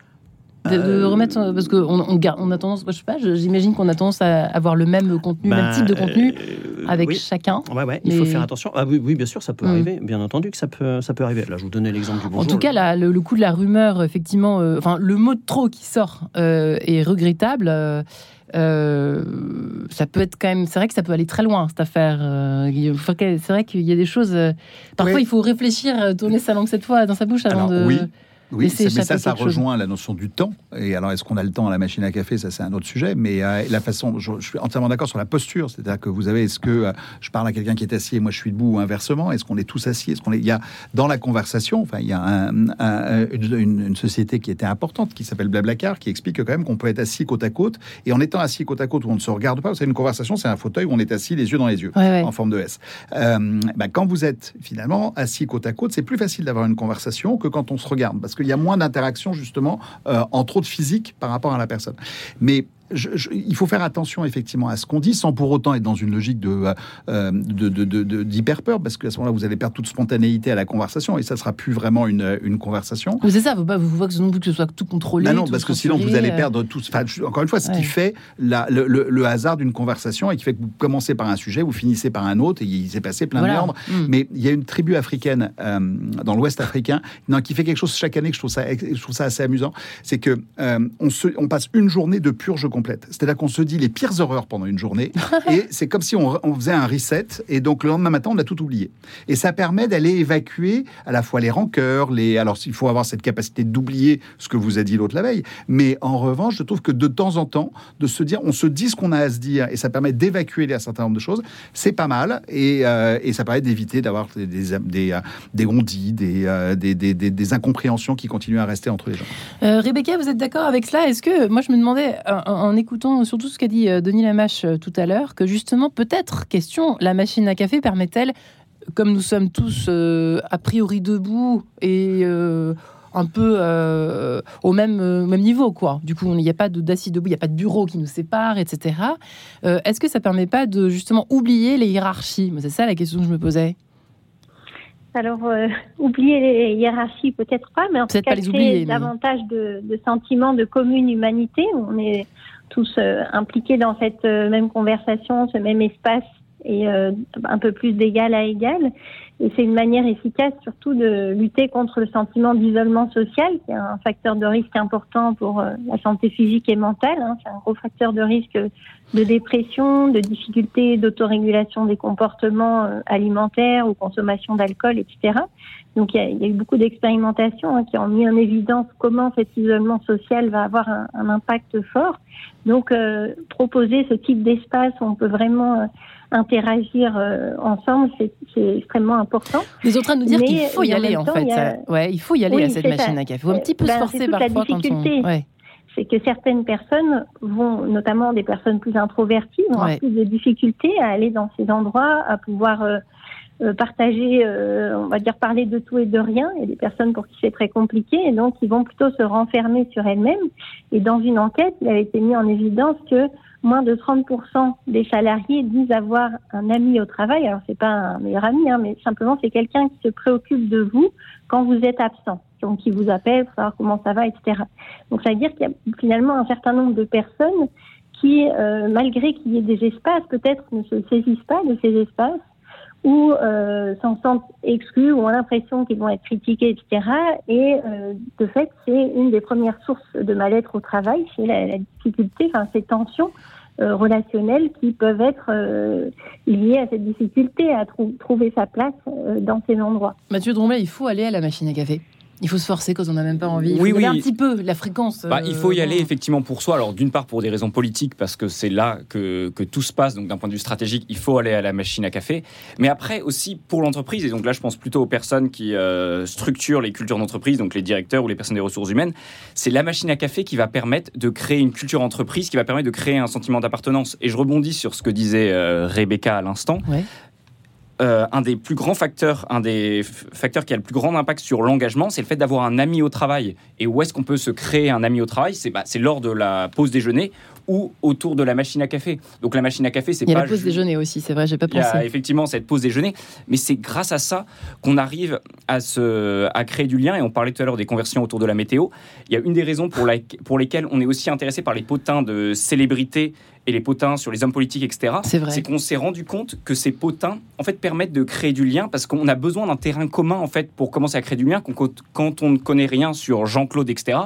De, euh, remettre parce qu'on on, on a tendance, je sais pas, j'imagine qu'on a tendance à avoir le même contenu, le même type de bah, contenu euh, avec chacun. Ouais, ouais, il faut faire attention. Ah, oui, oui, bien sûr, ça peut mm. arriver. Bien entendu que ça peut, ça peut arriver. Là, je vous donnais l'exemple du bonjour. En tout cas, le, coup de la rumeur, effectivement, euh, enfin, le mot de trop qui sort est regrettable. ça peut être quand même. C'est vrai que ça peut aller très loin cette affaire. c'est vrai qu'il y a des choses. parfois, il faut réfléchir, tourner sa langue cette fois dans sa bouche avant de. Oui. Oui, mais ça, ça rejoint la notion du temps. Et alors, est-ce qu'on a le temps à la machine à café? Ça, c'est un autre sujet. Mais euh, la façon, je, suis entièrement d'accord sur la posture. C'est-à-dire que vous avez, est-ce que euh, je parle à quelqu'un qui est assis et moi je suis debout ou inversement Est-ce qu'on est tous assis? Est-ce qu'on est... Il y a dans la conversation, enfin, il y a une, société qui était importante qui s'appelle Blablacar qui explique quand même qu'on peut être assis côte à côte et en étant assis côte à côte où on ne se regarde pas. C'est une conversation, c'est un fauteuil où on est assis les yeux dans les yeux en forme de S. Euh, bah, quand vous êtes finalement assis côte à côte, c'est plus facile d'avoir une conversation que quand on se regarde parce qu'il y a moins d'interaction justement euh, en trop de physique par rapport à la personne. Mais il faut faire attention effectivement à ce qu'on dit sans pour autant être dans une logique de, euh, d'hyper peur parce qu'à ce moment-là vous allez perdre toute spontanéité à la conversation et ça sera plus vraiment une, une conversation. c'est ça, vous ne vous voyez que ce soit tout contrôlé. non, parce que sinon vous allez perdre tout. encore une fois, ce qui fait la, le, hasard d'une conversation et qui fait que vous commencez par un sujet, vous finissez par un autre et il s'est passé plein de méandres. Mm. Mais il y a une tribu africaine euh, dans l'Ouest africain non, qui fait quelque chose chaque année que je trouve ça, je trouve ça assez amusant, c'est que euh, on, se, on passe une journée de purge c'est-à-dire qu'on se dit les pires horreurs pendant une journée et c'est comme si on, faisait un reset et donc le lendemain matin on a tout oublié. Et ça permet d'aller évacuer à la fois les rancœurs, les alors il faut avoir cette capacité d'oublier ce que vous a dit l'autre la veille, mais en revanche je trouve que de temps en temps de se dire on se dit ce qu'on a à se dire et ça permet d'évacuer un certain nombre de choses, c'est pas mal et, euh, et ça permet d'éviter d'avoir des des, des, euh, des euh, des, des, des, des, incompréhensions qui continuent à rester entre les gens. Rebecca, vous êtes d'accord avec cela? Est-ce que moi je me demandais en écoutant surtout ce qu'a dit euh, Denis Lamache euh, tout à l'heure, que justement, peut-être, question, la machine à café permet-elle, comme nous sommes tous euh, a priori debout et un peu au même, même niveau, quoi. Du coup, il n'y a pas d'assis debout, il n'y a pas de bureau qui nous sépare, etc. Est-ce que ça permet pas de justement oublier les hiérarchies? C'est ça la question que je me posais. Alors, oublier les hiérarchies, peut-être pas, mais en tout cas, les davantage de, de, sentiments de commune humanité. On est tous euh, impliqués dans cette euh, même conversation, ce même espace et euh, un peu plus d'égal à égal. Et c'est une manière efficace surtout de lutter contre le sentiment d'isolement social, qui est un facteur de risque important pour la santé physique et mentale. Hein. C'est un gros facteur de risque de dépression, de difficultés d'autorégulation des comportements alimentaires ou consommation d'alcool, etc. Donc il y, a, il y a eu beaucoup d'expérimentations hein, qui ont mis en évidence comment cet isolement social va avoir un, un impact fort. Donc euh, proposer ce type d'espace où on peut vraiment euh, interagir euh, ensemble, c'est extrêmement important. Vous êtes en train de nous dire qu'il faut y aller en fait. Ouais, il faut y aller à cette machine à café. Il faut un petit peu se ben, forcer parfois quand on. Ouais c'est que certaines personnes vont, notamment des personnes plus introverties, vont avoir plus de difficultés à aller dans ces endroits, à pouvoir euh, partager, euh, on va dire parler de tout et de rien. Il y a des personnes pour qui c'est très compliqué et donc ils vont plutôt se renfermer sur elles-mêmes. Et dans une enquête, il avait été mis en évidence que moins de 30% des salariés disent avoir un ami au travail. Alors c'est pas un meilleur ami, hein, mais simplement c'est quelqu'un qui se préoccupe de vous quand vous êtes absent. Donc qui vous appelle pour savoir comment ça va, etc. Donc ça veut dire qu'il y a finalement un certain nombre de personnes qui, euh, malgré qu'il y ait des espaces, peut-être ne se saisissent pas de ces espaces ou euh, s'en sentent exclus ou ont l'impression qu'ils vont être critiqués, etc. Et euh, de fait, c'est une des premières sources de mal-être au travail, c'est la, difficulté, enfin ces tensions relationnelles qui peuvent être euh, liées à cette difficulté à trouver sa place euh, dans ces endroits. Mathieu Drombet, il faut aller à la machine à café. Il faut se forcer quand on n'a même pas envie. Il faut oui, un petit peu la fréquence. Bah, il faut y euh, aller effectivement pour soi. Alors d'une part pour des raisons politiques parce que c'est là que, que, tout se passe. Donc d'un point de vue stratégique, il faut aller à la machine à café. Mais après aussi pour l'entreprise. Et donc là, je pense plutôt aux personnes qui euh, structurent les cultures d'entreprise, donc les directeurs ou les personnes des ressources humaines. C'est la machine à café qui va permettre de créer une culture entreprise, qui va permettre de créer un sentiment d'appartenance. Et je rebondis sur ce que disait euh, Rebecca à l'instant. Euh, un des plus grands facteurs, un des facteurs qui a le plus grand impact sur l'engagement, c'est le fait d'avoir un ami au travail. Et où est-ce qu'on peut se créer un ami au travail? C'est bah, lors de la pause déjeuner ou autour de la machine à café. Donc la machine à café, c'est pas. Il y a la pause déjeuner aussi, c'est vrai, j'ai pas pensé. Il y a effectivement cette pause déjeuner, mais c'est grâce à ça qu'on arrive à, se, à créer du lien. Et on parlait tout à l'heure des conversions autour de la météo. Il y a une des raisons pour, la, pour lesquelles on est aussi intéressé par les potins de célébrités et les potins sur les hommes politiques, etc. C'est qu'on s'est rendu compte que ces potins, en fait, permettent de créer du lien parce qu'on a besoin d'un terrain commun, en fait, pour commencer à créer du lien. Quand on ne connaît rien sur Jean-Claude, etc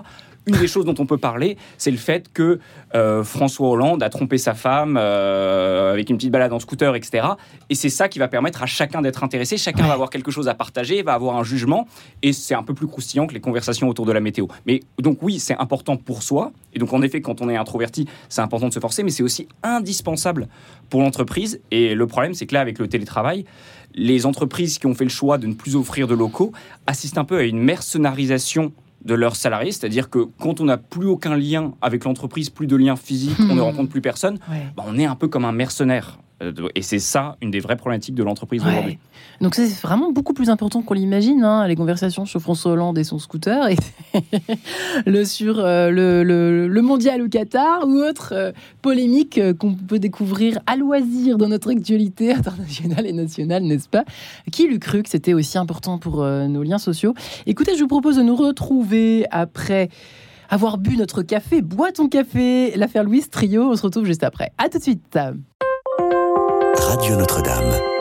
une des choses dont on peut parler, c'est le fait que euh, François Hollande a trompé sa femme euh, avec une petite balade en scooter, etc. Et c'est ça qui va permettre à chacun d'être intéressé. Chacun va avoir quelque chose à partager, va avoir un jugement. Et c'est un peu plus croustillant que les conversations autour de la météo. Mais donc oui, c'est important pour soi. Et donc en effet, quand on est introverti, c'est important de se forcer, mais c'est aussi indispensable pour l'entreprise. Et le problème, c'est que là, avec le télétravail, les entreprises qui ont fait le choix de ne plus offrir de locaux assistent un peu à une mercenarisation de leurs salariés, c'est-à-dire que quand on n'a plus aucun lien avec l'entreprise, plus de lien physique, on ne hmm. rencontre plus personne, bah, on est un peu comme un mercenaire. Euh, et c'est ça une des vraies problématiques de l'entreprise aujourd'hui. Donc c'est vraiment beaucoup plus important qu'on l'imagine, hein, les conversations sur François Hollande et son scooter, et le, sur euh, le, mondial au Qatar ou autre euh, polémique qu'on peut découvrir à loisir dans notre actualité internationale et nationale, n'est-ce pas? Qui l'eût cru que c'était aussi important pour nos liens sociaux? Écoutez, je vous propose de nous retrouver après avoir bu notre café. Bois ton café, l'affaire Louise Trio, on se retrouve juste après. À tout de suite Radio Notre-Dame.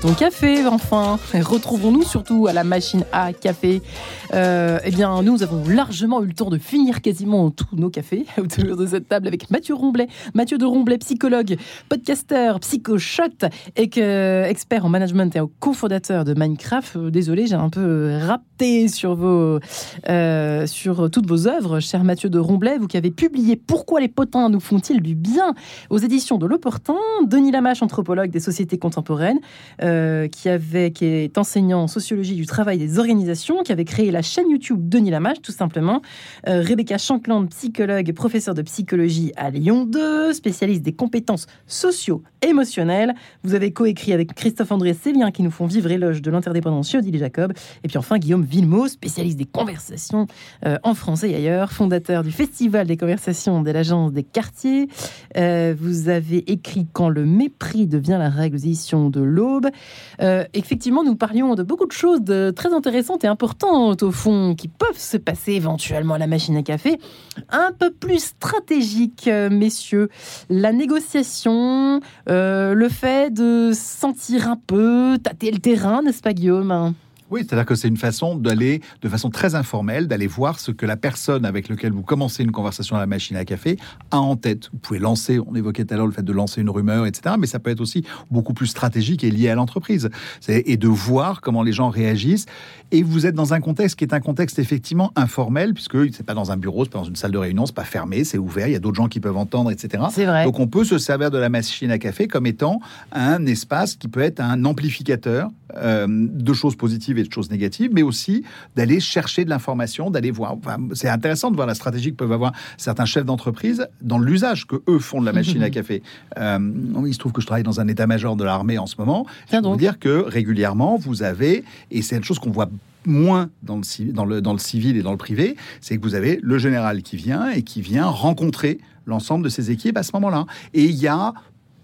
Ton café, enfin. Retrouvons-nous surtout à la machine à café. Euh, eh bien, nous avons largement eu le temps de finir quasiment tous nos cafés autour de cette table avec Mathieu Romblet. Mathieu de Romblet, psychologue, podcaster, psychoshot, et que, expert en management et cofondateur de Minecraft. Euh, désolé, j'ai un peu rapté sur, vos, euh, sur toutes vos œuvres, cher Mathieu de Romblet. Vous qui avez publié Pourquoi les potins nous font-ils du bien aux éditions de L'Opportun. Denis Lamache, anthropologue des sociétés contemporaines Cohen, qui, avait, qui est enseignant en sociologie du travail des organisations, qui avait créé la chaîne YouTube Denis Lamage, tout simplement. Rebecca Shankland, psychologue, professeur de psychologie à Lyon 2, spécialiste des compétences socio-émotionnelles. Vous avez coécrit avec Christophe André Célien qui nous font vivre éloge de l'interdépendance chez Odile Jacob. Et puis enfin, Guillaume Villemot, spécialiste des conversations euh, en français et ailleurs, fondateur du Festival des conversations de l'Agence des quartiers. Euh, vous avez écrit Quand le mépris devient la règle de l'Aube. Euh, effectivement, nous parlions de beaucoup de choses très intéressantes et importantes au fond qui peuvent se passer éventuellement à la machine à café. Un peu plus stratégique, messieurs. La négociation, le fait de sentir un peu, tâter le terrain, n'est-ce pas Guillaume? Oui, c'est-à-dire que c'est une façon d'aller de façon très informelle, d'aller voir ce que la personne avec laquelle vous commencez une conversation à la machine à café a en tête. Vous pouvez lancer, on évoquait tout à l'heure le fait de lancer une rumeur, etc. Mais ça peut être aussi beaucoup plus stratégique et lié à l'entreprise. Et de voir comment les gens réagissent. Et vous êtes dans un contexte qui est un contexte effectivement informel, puisque c'est pas dans un bureau, c'est pas dans une salle de réunion, c'est pas fermé, c'est ouvert, il y a d'autres gens qui peuvent entendre, etc. C'est vrai. Donc on peut se servir de la machine à café comme étant un espace qui peut être un amplificateur euh, de choses positives et de choses négatives, mais aussi d'aller chercher de l'information, d'aller voir. c'est intéressant de voir la stratégie que peuvent avoir certains chefs d'entreprise dans l'usage que eux font de la machine à café. Euh, il se trouve que je travaille dans un état-major de l'armée en ce moment. Je peux dire que régulièrement, vous avez, et c'est une chose qu'on voit moins dans le, dans, le, dans le civil et dans le privé, c'est que vous avez le général qui vient et qui vient rencontrer l'ensemble de ses équipes à ce moment-là. Et il y a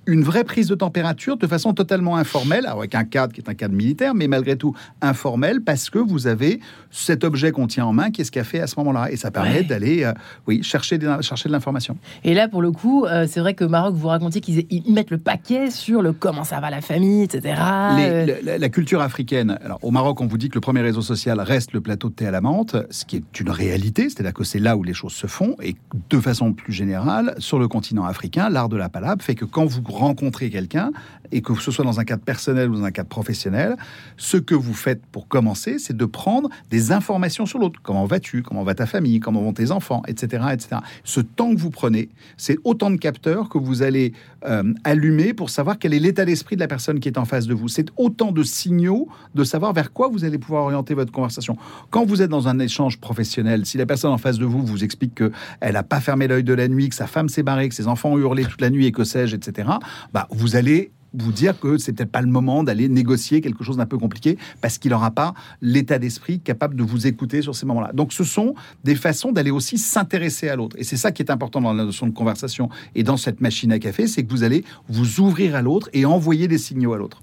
une vraie prise de température de façon totalement informelle, avec un cadre qui est un cadre militaire, mais malgré tout informel, parce que vous avez cet objet qu'on tient en main, qui est ce qu'a fait à ce moment-là. Et ça permet d'aller euh, oui, chercher, chercher de l'information. Et là, pour le coup, euh, c'est vrai que Maroc, vous racontiez qu'ils mettent le paquet sur le comment ça va la famille, etc. la, la, culture africaine. Alors, au Maroc, on vous dit que le premier réseau social reste le plateau de thé à la menthe, ce qui est une réalité, c'est-à-dire que c'est là où les choses se font. Et de façon plus générale, sur le continent africain, l'art de la palabre fait que quand vous rencontrer quelqu'un, et que ce soit dans un cadre personnel ou dans un cadre professionnel, ce que vous faites pour commencer, c'est de prendre des informations sur l'autre. Comment vas-tu? Comment va ta famille? Comment vont tes enfants? Etc. etc. Ce temps que vous prenez, c'est autant de capteurs que vous allez euh, allumer pour savoir quel est l'état d'esprit de la personne qui est en face de vous. C'est autant de signaux de savoir vers quoi vous allez pouvoir orienter votre conversation. Quand vous êtes dans un échange professionnel, si la personne en face de vous vous explique qu'elle n'a pas fermé l'œil de la nuit, que sa femme s'est barrée, que ses enfants ont hurlé toute la nuit et que sais-je, etc., bah, vous allez vous dire que c'est peut-être pas le moment d'aller négocier quelque chose d'un peu compliqué parce qu'il n'aura pas l'état d'esprit capable de vous écouter sur ces moments-là. Donc ce sont des façons d'aller aussi s'intéresser à l'autre. Et c'est ça qui est important dans la notion de conversation et dans cette machine à café, c'est que vous allez vous ouvrir à l'autre et envoyer des signaux à l'autre.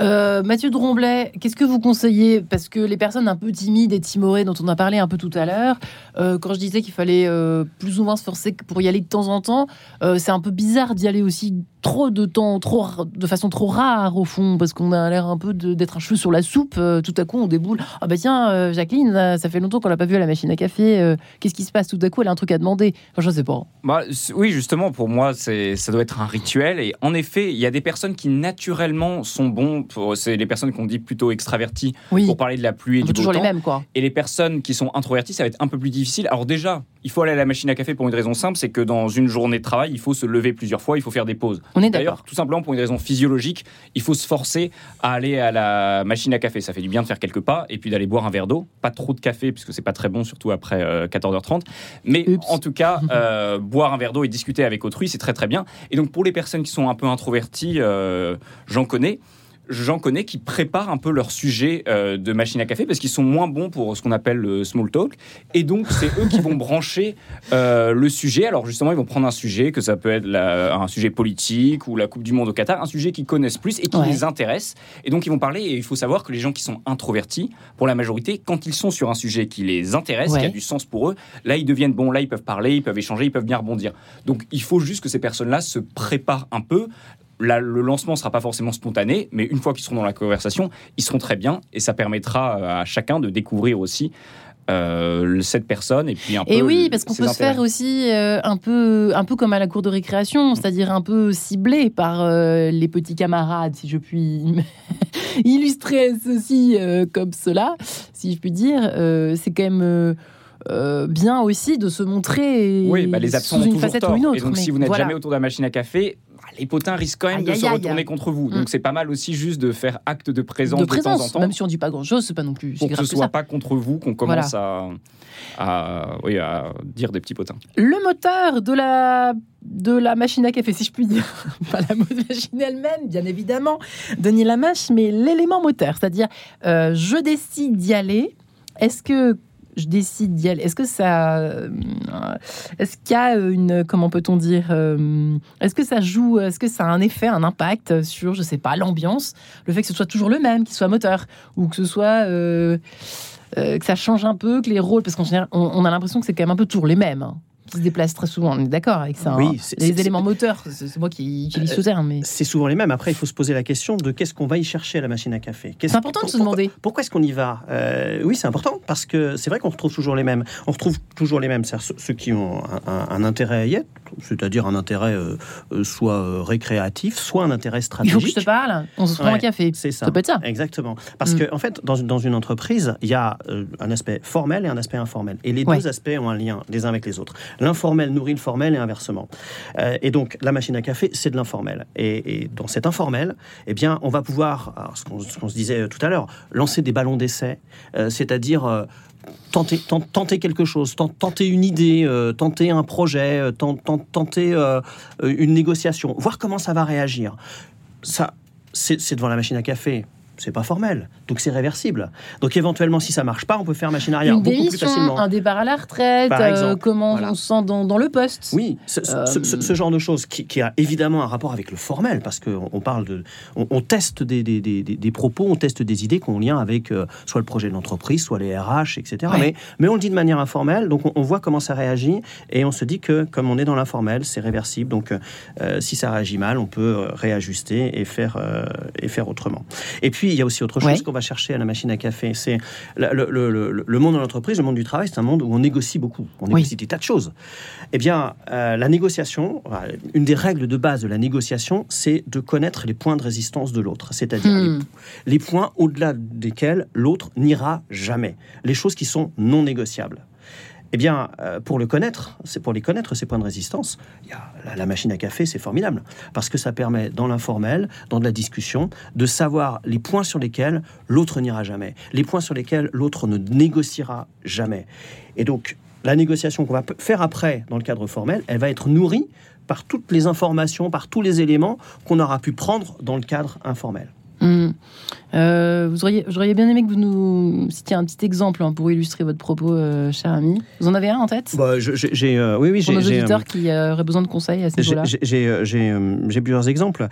Euh, Mathieu Dromblay, qu'est-ce que vous conseillez? Parce que les personnes un peu timides et timorées dont on a parlé un peu tout à l'heure, euh, quand je disais qu'il fallait euh, plus ou moins se forcer pour y aller de temps en temps, c'est un peu bizarre d'y aller aussi trop de temps, trop de façon trop rare au fond, parce qu'on a l'air un peu d'être un cheveu sur la soupe. Euh, tout à coup, on déboule. Ah bah tiens, euh, Jacqueline, ça fait longtemps qu'on l'a pas vue à la machine à café. Euh, qu'est-ce qui se passe? Tout à coup, elle a un truc à demander. Enfin, je sais pas. Bah, oui, justement, pour moi, c'est ça doit être un rituel. Et en effet, il y a des personnes qui naturellement sont bons. C'est les personnes qu'on dit plutôt extraverties pour parler de la pluie et du toujours les mêmes, quoi. Et les personnes qui sont introverties, ça va être un peu plus difficile. Alors déjà, il faut aller à la machine à café pour une raison simple, c'est que dans une journée de travail, il faut se lever plusieurs fois, il faut faire des pauses. On est d'accord. Tout simplement pour une raison physiologique, il faut se forcer à aller à la machine à café. Ça fait du bien de faire quelques pas et puis d'aller boire un verre d'eau. Pas trop de café puisque c'est pas très bon, surtout après 14h30. Euh, Mais en tout cas, euh, boire un verre d'eau et discuter avec autrui, c'est très très bien. Et donc pour les personnes qui sont un peu introverties, euh, j'en connais j'en connais qui préparent un peu leur sujet euh, de machine à café parce qu'ils sont moins bons pour ce qu'on appelle le small talk. Et donc, c'est eux qui vont brancher euh, le sujet. Alors, justement, ils vont prendre un sujet, que ça peut être un sujet politique ou la Coupe du Monde au Qatar, un sujet qu'ils connaissent plus et qui les intéresse. Et donc, ils vont parler. Et il faut savoir que les gens qui sont introvertis, pour la majorité, quand ils sont sur un sujet qui les intéresse, qui a du sens pour eux, là, ils deviennent bons. Là, ils peuvent parler, ils peuvent échanger, ils peuvent bien rebondir. Donc, il faut juste que ces personnes-là se préparent un peu le lancement ne sera pas forcément spontané, mais une fois qu'ils seront dans la conversation, ils seront très bien et ça permettra euh, à chacun de découvrir aussi euh, cette personne et puis un et oui parce qu'on peut se faire aussi euh, un peu un peu comme à la cour de récréation c'est-à-dire un peu ciblé par les petits camarades si je puis illustrer ceci comme cela si je puis dire. C'est quand même bien aussi de se montrer oui, bah les absents sous une facette ou une autre. Et donc, si vous n'êtes jamais autour de la machine à café, les potins risquent quand même de se retourner contre vous. Donc mm. c'est pas mal aussi juste de faire acte de présence de, temps en temps. Même si on dit pas grand-chose, c'est pas non plus. Pour que ce soit pas contre vous qu'on commence à, à, oui, à dire des petits potins. Le moteur de la de la machine à café, si je puis dire, pas la machine elle-même, bien évidemment, Denis Lamache, mais l'élément moteur, c'est-à-dire euh, je décide d'y aller. Est-ce que je décide d'y aller. Est-ce que ça, euh, est-ce qu'il y a une, comment peut-on dire, euh, est-ce que ça joue, est-ce que ça a un effet, un impact sur, je sais pas, l'ambiance, le fait que ce soit toujours le même, qu'il soit moteur, ou que ce soit euh, que ça change un peu, que les rôles, parce qu'en général, on, a l'impression que c'est quand même un peu toujours les mêmes. Hein qui se déplacent très souvent. On est d'accord avec ça. Oui, hein. les éléments moteurs, c'est moi qui utilise ce terme. Mais... C'est souvent les mêmes. Après, il faut se poser la question de qu'est-ce qu'on va y chercher à la machine à café? C'est important de se demander. Pourquoi, est-ce qu'on y va? Euh, Oui, c'est important parce que c'est vrai qu'on retrouve toujours les mêmes. On retrouve toujours les mêmes. Ceux qui ont un, intérêt à y être, c'est-à-dire un intérêt euh, euh, soit récréatif, soit un intérêt stratégique. Il faut que je te parle. On se prend un café. C'est ça. Ça peut être ça. Exactement. Parce mm. qu'en en fait, dans, dans, une entreprise, il y a un aspect formel et un aspect informel. Et les deux aspects ont un lien les uns avec les autres. L'informel nourrit formel et inversement. Euh, et donc, la machine à café, c'est de l'informel. Et, dans cet informel, eh bien, on va pouvoir, ce qu'on se disait tout à l'heure, lancer des ballons d'essai, euh, c'est-à-dire euh, Tenter, tenter, quelque chose, tenter une idée, tenter un projet, tenter une négociation, voir comment ça va réagir. Ça, c'est devant la machine à café c'est pas formel, donc c'est réversible. Donc éventuellement, si ça marche pas, on peut faire machine arrière beaucoup plus facilement. Un départ à la retraite, euh, comment on se sent dans, le poste. Oui, ce, euh, genre de choses qui, a évidemment un rapport avec le formel, parce qu'on on parle de, on, teste des, des, des, propos, on teste des idées qui ont lien avec euh, soit le projet de l'entreprise, soit les RH, etc. Mais, mais on le dit de manière informelle, donc on, voit comment ça réagit et on se dit que comme on est dans l'informel, c'est réversible. Donc si ça réagit mal, on peut réajuster et faire et faire autrement. Et puis il y a aussi autre chose qu'on va chercher à la machine à café. C'est le, monde de l'entreprise, le monde du travail, c'est un monde où on négocie beaucoup. On négocie des tas de choses. Eh bien, euh, la négociation, une des règles de base de la négociation, c'est de connaître les points de résistance de l'autre. C'est-à-dire hmm. les points au-delà desquels l'autre n'ira jamais. Les choses qui sont non négociables. Eh bien, euh, pour le connaître, c'est pour les connaître ces points de résistance. Il y a la, machine à café, c'est formidable parce que ça permet, dans l'informel, dans de la discussion, de savoir les points sur lesquels l'autre n'ira jamais, les points sur lesquels l'autre ne négociera jamais. Et donc, la négociation qu'on va faire après, dans le cadre formel, elle va être nourrie par toutes les informations, par tous les éléments qu'on aura pu prendre dans le cadre informel. Mmh. Euh, vous auriez, j'aurais bien aimé que vous nous citiez un petit exemple hein, pour illustrer votre propos, euh, cher ami. Vous en avez un en tête? Bah, j'ai, euh, Oui, oui, j'ai. Pour nos auditeurs qui auraient besoin de conseils à ce niveau-là. J'ai, plusieurs exemples.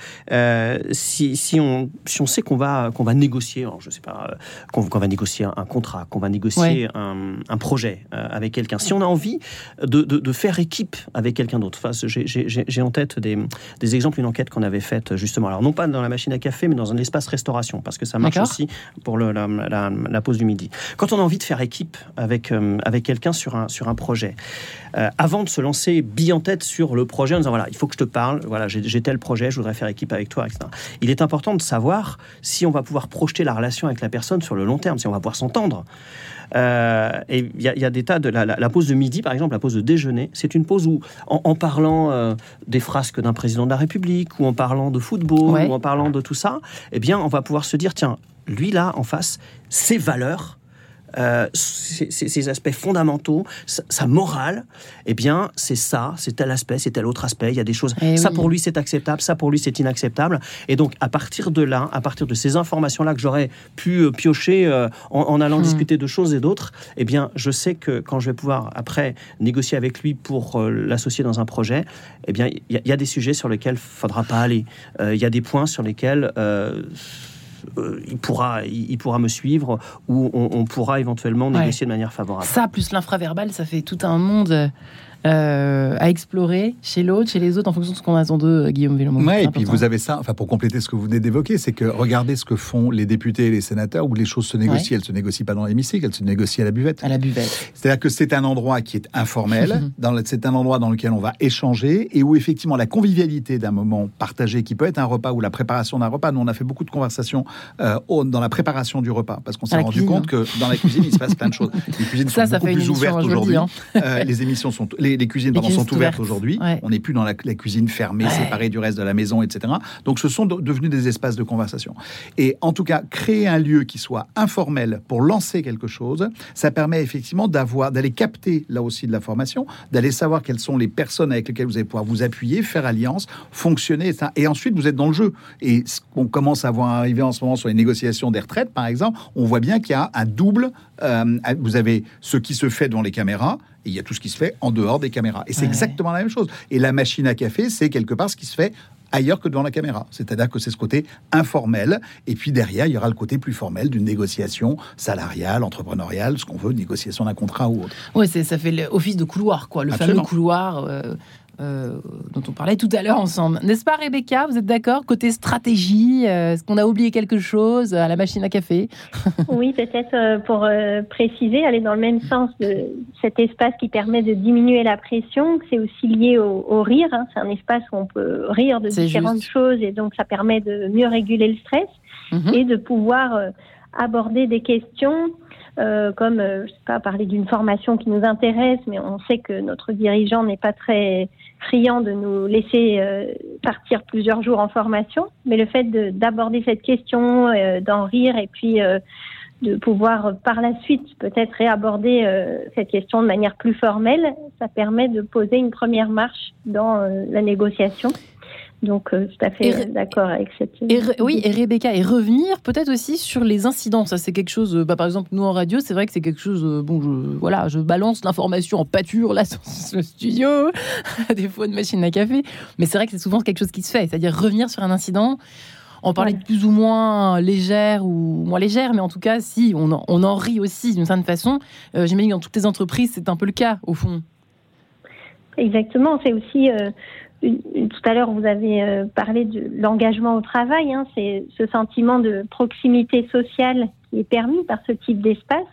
si, si, on, si on sait qu'on va, qu'on va négocier, je sais pas, qu'on, va négocier un, contrat, qu'on va négocier un, un, projet avec quelqu'un, si on a envie de, de, de faire équipe avec quelqu'un d'autre, enfin, j'ai, en tête des, des exemples, une enquête qu'on avait faite justement, alors non pas dans la machine à café, mais dans un espace restauration, parce que ça marche aussi pour le, la, pause du midi. Quand on a envie de faire équipe avec, euh, avec quelqu'un sur un, sur un projet, euh, avant de se lancer bille en tête sur le projet en disant voilà, il faut que je te parle, voilà, j'ai tel projet, je voudrais faire équipe avec toi, etc. Il est important de savoir si on va pouvoir projeter la relation avec la personne sur le long terme, si on va pouvoir s'entendre. Euh, et il y, a des tas de la, pause de midi, par exemple, la pause de déjeuner, c'est une pause où, en, parlant des frasques d'un président de la République, ou en parlant de football, ou en parlant de tout ça, eh bien, on va pouvoir se dire tiens, lui là en face, ses valeurs, euh, ses, aspects fondamentaux, sa, morale, eh bien, c'est ça, c'est tel aspect, c'est tel autre aspect. Il y a des choses. Eh ça pour lui c'est acceptable, ça pour lui c'est inacceptable. Et donc à partir de là, à partir de ces informations-là que j'aurais pu euh, piocher euh, en, allant hmm. discuter de choses et d'autres, eh bien, je sais que quand je vais pouvoir après négocier avec lui pour l'associer dans un projet, eh bien, il y, a des sujets sur lesquels il faudra pas aller. Il y a des points sur lesquels euh, il, pourra, il, pourra me suivre ou on, pourra éventuellement négocier de manière favorable. Ça, plus l'infraverbal, ça fait tout un monde euh, à explorer chez l'autre, chez les autres, en fonction de ce qu'on attend d'eux, Guillaume Villomont. Oui, et puis vous avez ça, enfin pour compléter ce que vous venez d'évoquer, c'est que regardez ce que font les députés et les sénateurs, où les choses se négocient. Elles Elles se négocient pas dans l'hémicycle, elles se négocient à la buvette. À la buvette. C'est-à-dire que c'est un endroit qui est informel, c'est un endroit dans lequel on va échanger et où effectivement la convivialité d'un moment partagé, qui peut être un repas ou la préparation d'un repas. Nous, on a fait beaucoup de conversations euh, dans la préparation du repas, parce qu'on s'est rendu compte que dans la cuisine, il se passe plein de choses. Les cuisines ça, sont ça beaucoup fait plus ouvertes aujourd'hui. Hein. Euh, les émissions sont, les les, cuisines sont ouvertes aujourd'hui. On n'est plus dans la, cuisine fermée, séparée du reste de la maison, etc. Donc ce sont devenus des espaces de conversation. Et en tout cas, créer un lieu qui soit informel pour lancer quelque chose, ça permet effectivement d'avoir, d'aller capter là aussi de la formation, d'aller savoir quelles sont les personnes avec lesquelles vous allez pouvoir vous appuyer, faire alliance, fonctionner, etc. Et ensuite, vous êtes dans le jeu. Et on commence à voir arriver en ce moment sur les négociations des retraites, par exemple, on voit bien qu'il y a un double. Euh, vous avez ce qui se fait devant les caméras et il y a tout ce qui se fait en dehors des caméras. Et c'est exactement la même chose. Et la machine à café, c'est quelque part ce qui se fait ailleurs que devant la caméra. C'est-à-dire que c'est ce côté informel. Et puis derrière, il y aura le côté plus formel d'une négociation salariale, entrepreneuriale, ce qu'on veut, négociation d'un contrat ou autre. Oui, ça fait l'office de couloir, quoi. Le fameux couloir. Euh, euh, dont on parlait tout à l'heure ensemble. N'est-ce pas, Rebecca? Vous êtes d'accord? Côté stratégie, euh, est-ce qu'on a oublié quelque chose à la machine à café? Oui, peut-être euh, pour préciser, aller dans le même sens de cet espace qui permet de diminuer la pression, c'est aussi lié au, rire. Hein. C'est un espace où on peut rire de différentes choses et donc ça permet de mieux réguler le stress mhm. et de pouvoir aborder des questions comme, je sais pas, parler d'une formation qui nous intéresse, mais on sait que notre dirigeant n'est pas très friand de nous laisser euh, partir plusieurs jours en formation, mais le fait d'aborder cette question, euh, d'en rire et puis euh, de pouvoir par la suite peut-être réaborder cette question de manière plus formelle, ça permet de poser une première marche dans la négociation. Donc, euh, tout à fait d'accord avec cette. Et oui, et Rebecca, et revenir peut-être aussi sur les incidents. Ça, c'est quelque chose. Euh, bah, par exemple, nous en radio, c'est vrai que c'est quelque chose. Euh, bon, je, voilà, je balance l'information en pâture là sur ce studio, à défaut de machine à café. Mais c'est vrai que c'est souvent quelque chose qui se fait, c'est-à-dire revenir sur un incident. En parler de plus ou moins légère ou moins légère, mais en tout cas, si on en, on en rit aussi d'une certaine façon, j'imagine que dans toutes les entreprises, c'est un peu le cas au fond. Exactement, c'est aussi tout à l'heure, vous avez euh, parlé de l'engagement au travail. Hein, c'est ce sentiment de proximité sociale qui est permis par ce type d'espace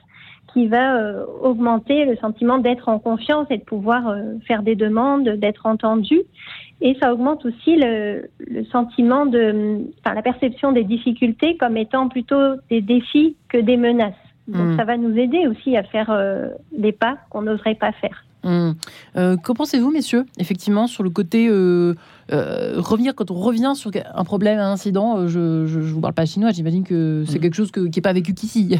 qui va euh, augmenter le sentiment d'être en confiance et de pouvoir euh, faire des demandes, d'être entendu. Et ça augmente aussi le, sentiment de, enfin, la perception des difficultés comme étant plutôt des défis que des menaces. Donc hmm. ça va nous aider aussi à faire des pas qu'on n'oserait pas faire. Hum. Euh, que pensez-vous, messieurs, effectivement, sur le côté euh, euh, revenir quand on revient sur un problème, un incident Je ne vous parle pas chinois, j'imagine que c'est hum. quelque chose qui n'est pas vécu qu'ici.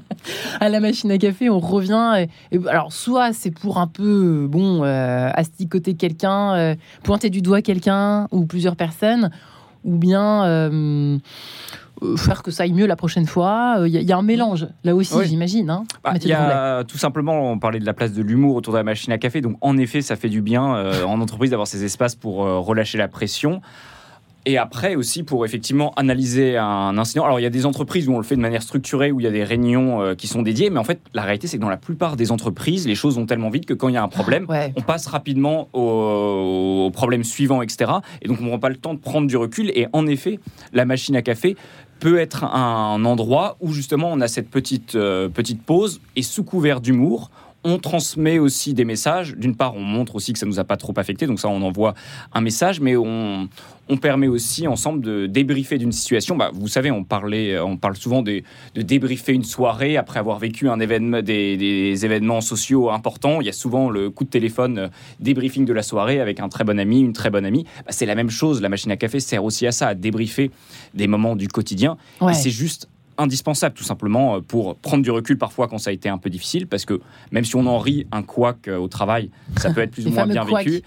à la machine à café, on revient. Et, alors, soit c'est pour un peu, bon, asticoter quelqu'un, pointer du doigt quelqu'un ou plusieurs personnes, ou bien euh, faire que ça aille mieux la prochaine fois. Il euh, y, a un mélange là aussi, j'imagine. Hein, bah, il y a tout simplement, on parlait de la place de l'humour autour de la machine à café. Donc en effet, ça fait du bien euh, en entreprise d'avoir ces espaces pour relâcher la pression. Et après aussi pour effectivement analyser un incident. Alors il y a des entreprises où on le fait de manière structurée, où il y a des réunions qui sont dédiées, mais en fait la réalité c'est que dans la plupart des entreprises, les choses vont tellement vite que quand il y a un problème, on passe rapidement au, au, problème suivant, etc. Et donc on ne prend pas le temps de prendre du recul. Et en effet, la machine à café peut être un endroit où justement on a cette petite, euh, petite pause et sous couvert d'humour, on transmet aussi des messages. D'une part, on montre aussi que ça nous a pas trop affecté, donc ça, on envoie un message, mais on, permet aussi ensemble de débriefer d'une situation. Bah, vous savez, on, parlait, on parle souvent de, débriefer une soirée après avoir vécu un événement, des, événements sociaux importants. Il y a souvent le coup de téléphone euh, débriefing de la soirée avec un très bon ami, une très bonne amie. Bah, c'est la même chose. La machine à café sert aussi à ça, à débriefer des moments du quotidien. Et c'est juste indispensable tout simplement euh, pour prendre du recul parfois quand ça a été un peu difficile parce que même si on en rit un couac euh, au travail ça peut être plus ou moins bien vécu.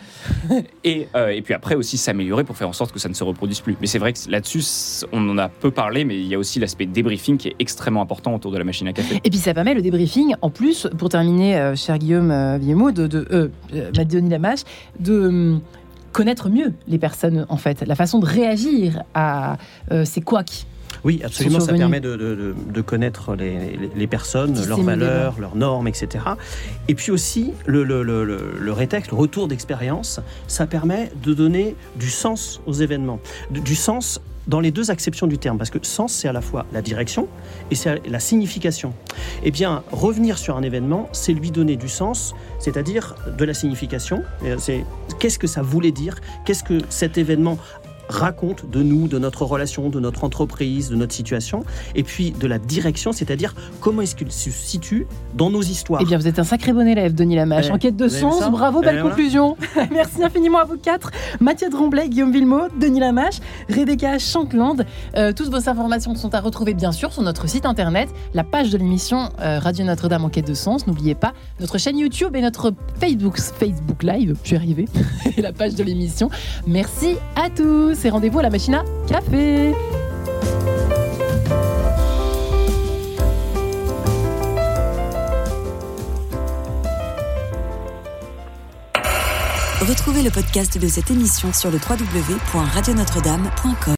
Et, euh, et puis après aussi s'améliorer pour faire en sorte que ça ne se reproduise plus. Mais c'est vrai que là-dessus on en a peu parlé mais il y a aussi l'aspect débriefing qui est extrêmement important autour de la machine à café. Et puis ça permet le débriefing en plus pour terminer cher Guillaume Villemot de, de euh, Lamache de connaître mieux les personnes en fait. La façon de réagir à ces couacs oui, absolument. Ça permet de, connaître les, personnes, leurs valeurs, leurs normes, etc. Et puis aussi, le, le, le, le rétexte, le retour d'expérience, ça permet de donner du sens aux événements. Du sens dans les deux acceptions du terme, parce que sens, c'est à la fois la direction et c'est la signification. Eh bien, revenir sur un événement, c'est lui donner du sens, c'est-à-dire de la signification. C'est qu'est-ce que ça voulait dire, qu'est-ce que cet événement raconte de nous, de notre relation, de notre entreprise, de notre situation, et puis de la direction, c'est-à-dire comment est-ce qu'il se situe dans nos histoires. Eh bien, vous êtes un sacré bon élève, Denis Lamache. Enquête de sens, bravo, belle conclusion. Merci infiniment à vous quatre. Mathieu Dromblay, Guillaume Villemot, Denis Lamache, Rebecca Chantland. Euh, toutes vos informations sont à retrouver, bien sûr, sur notre site internet, la page de l'émission euh, Radio Notre-Dame Enquête de sens. N'oubliez pas notre chaîne YouTube et notre Facebook, Facebook Live. Je suis arrivée. et la page de l'émission. Merci à tous et rendez-vous à la machine café. Retrouvez le podcast de cette émission sur le www.radionotre-dame.com.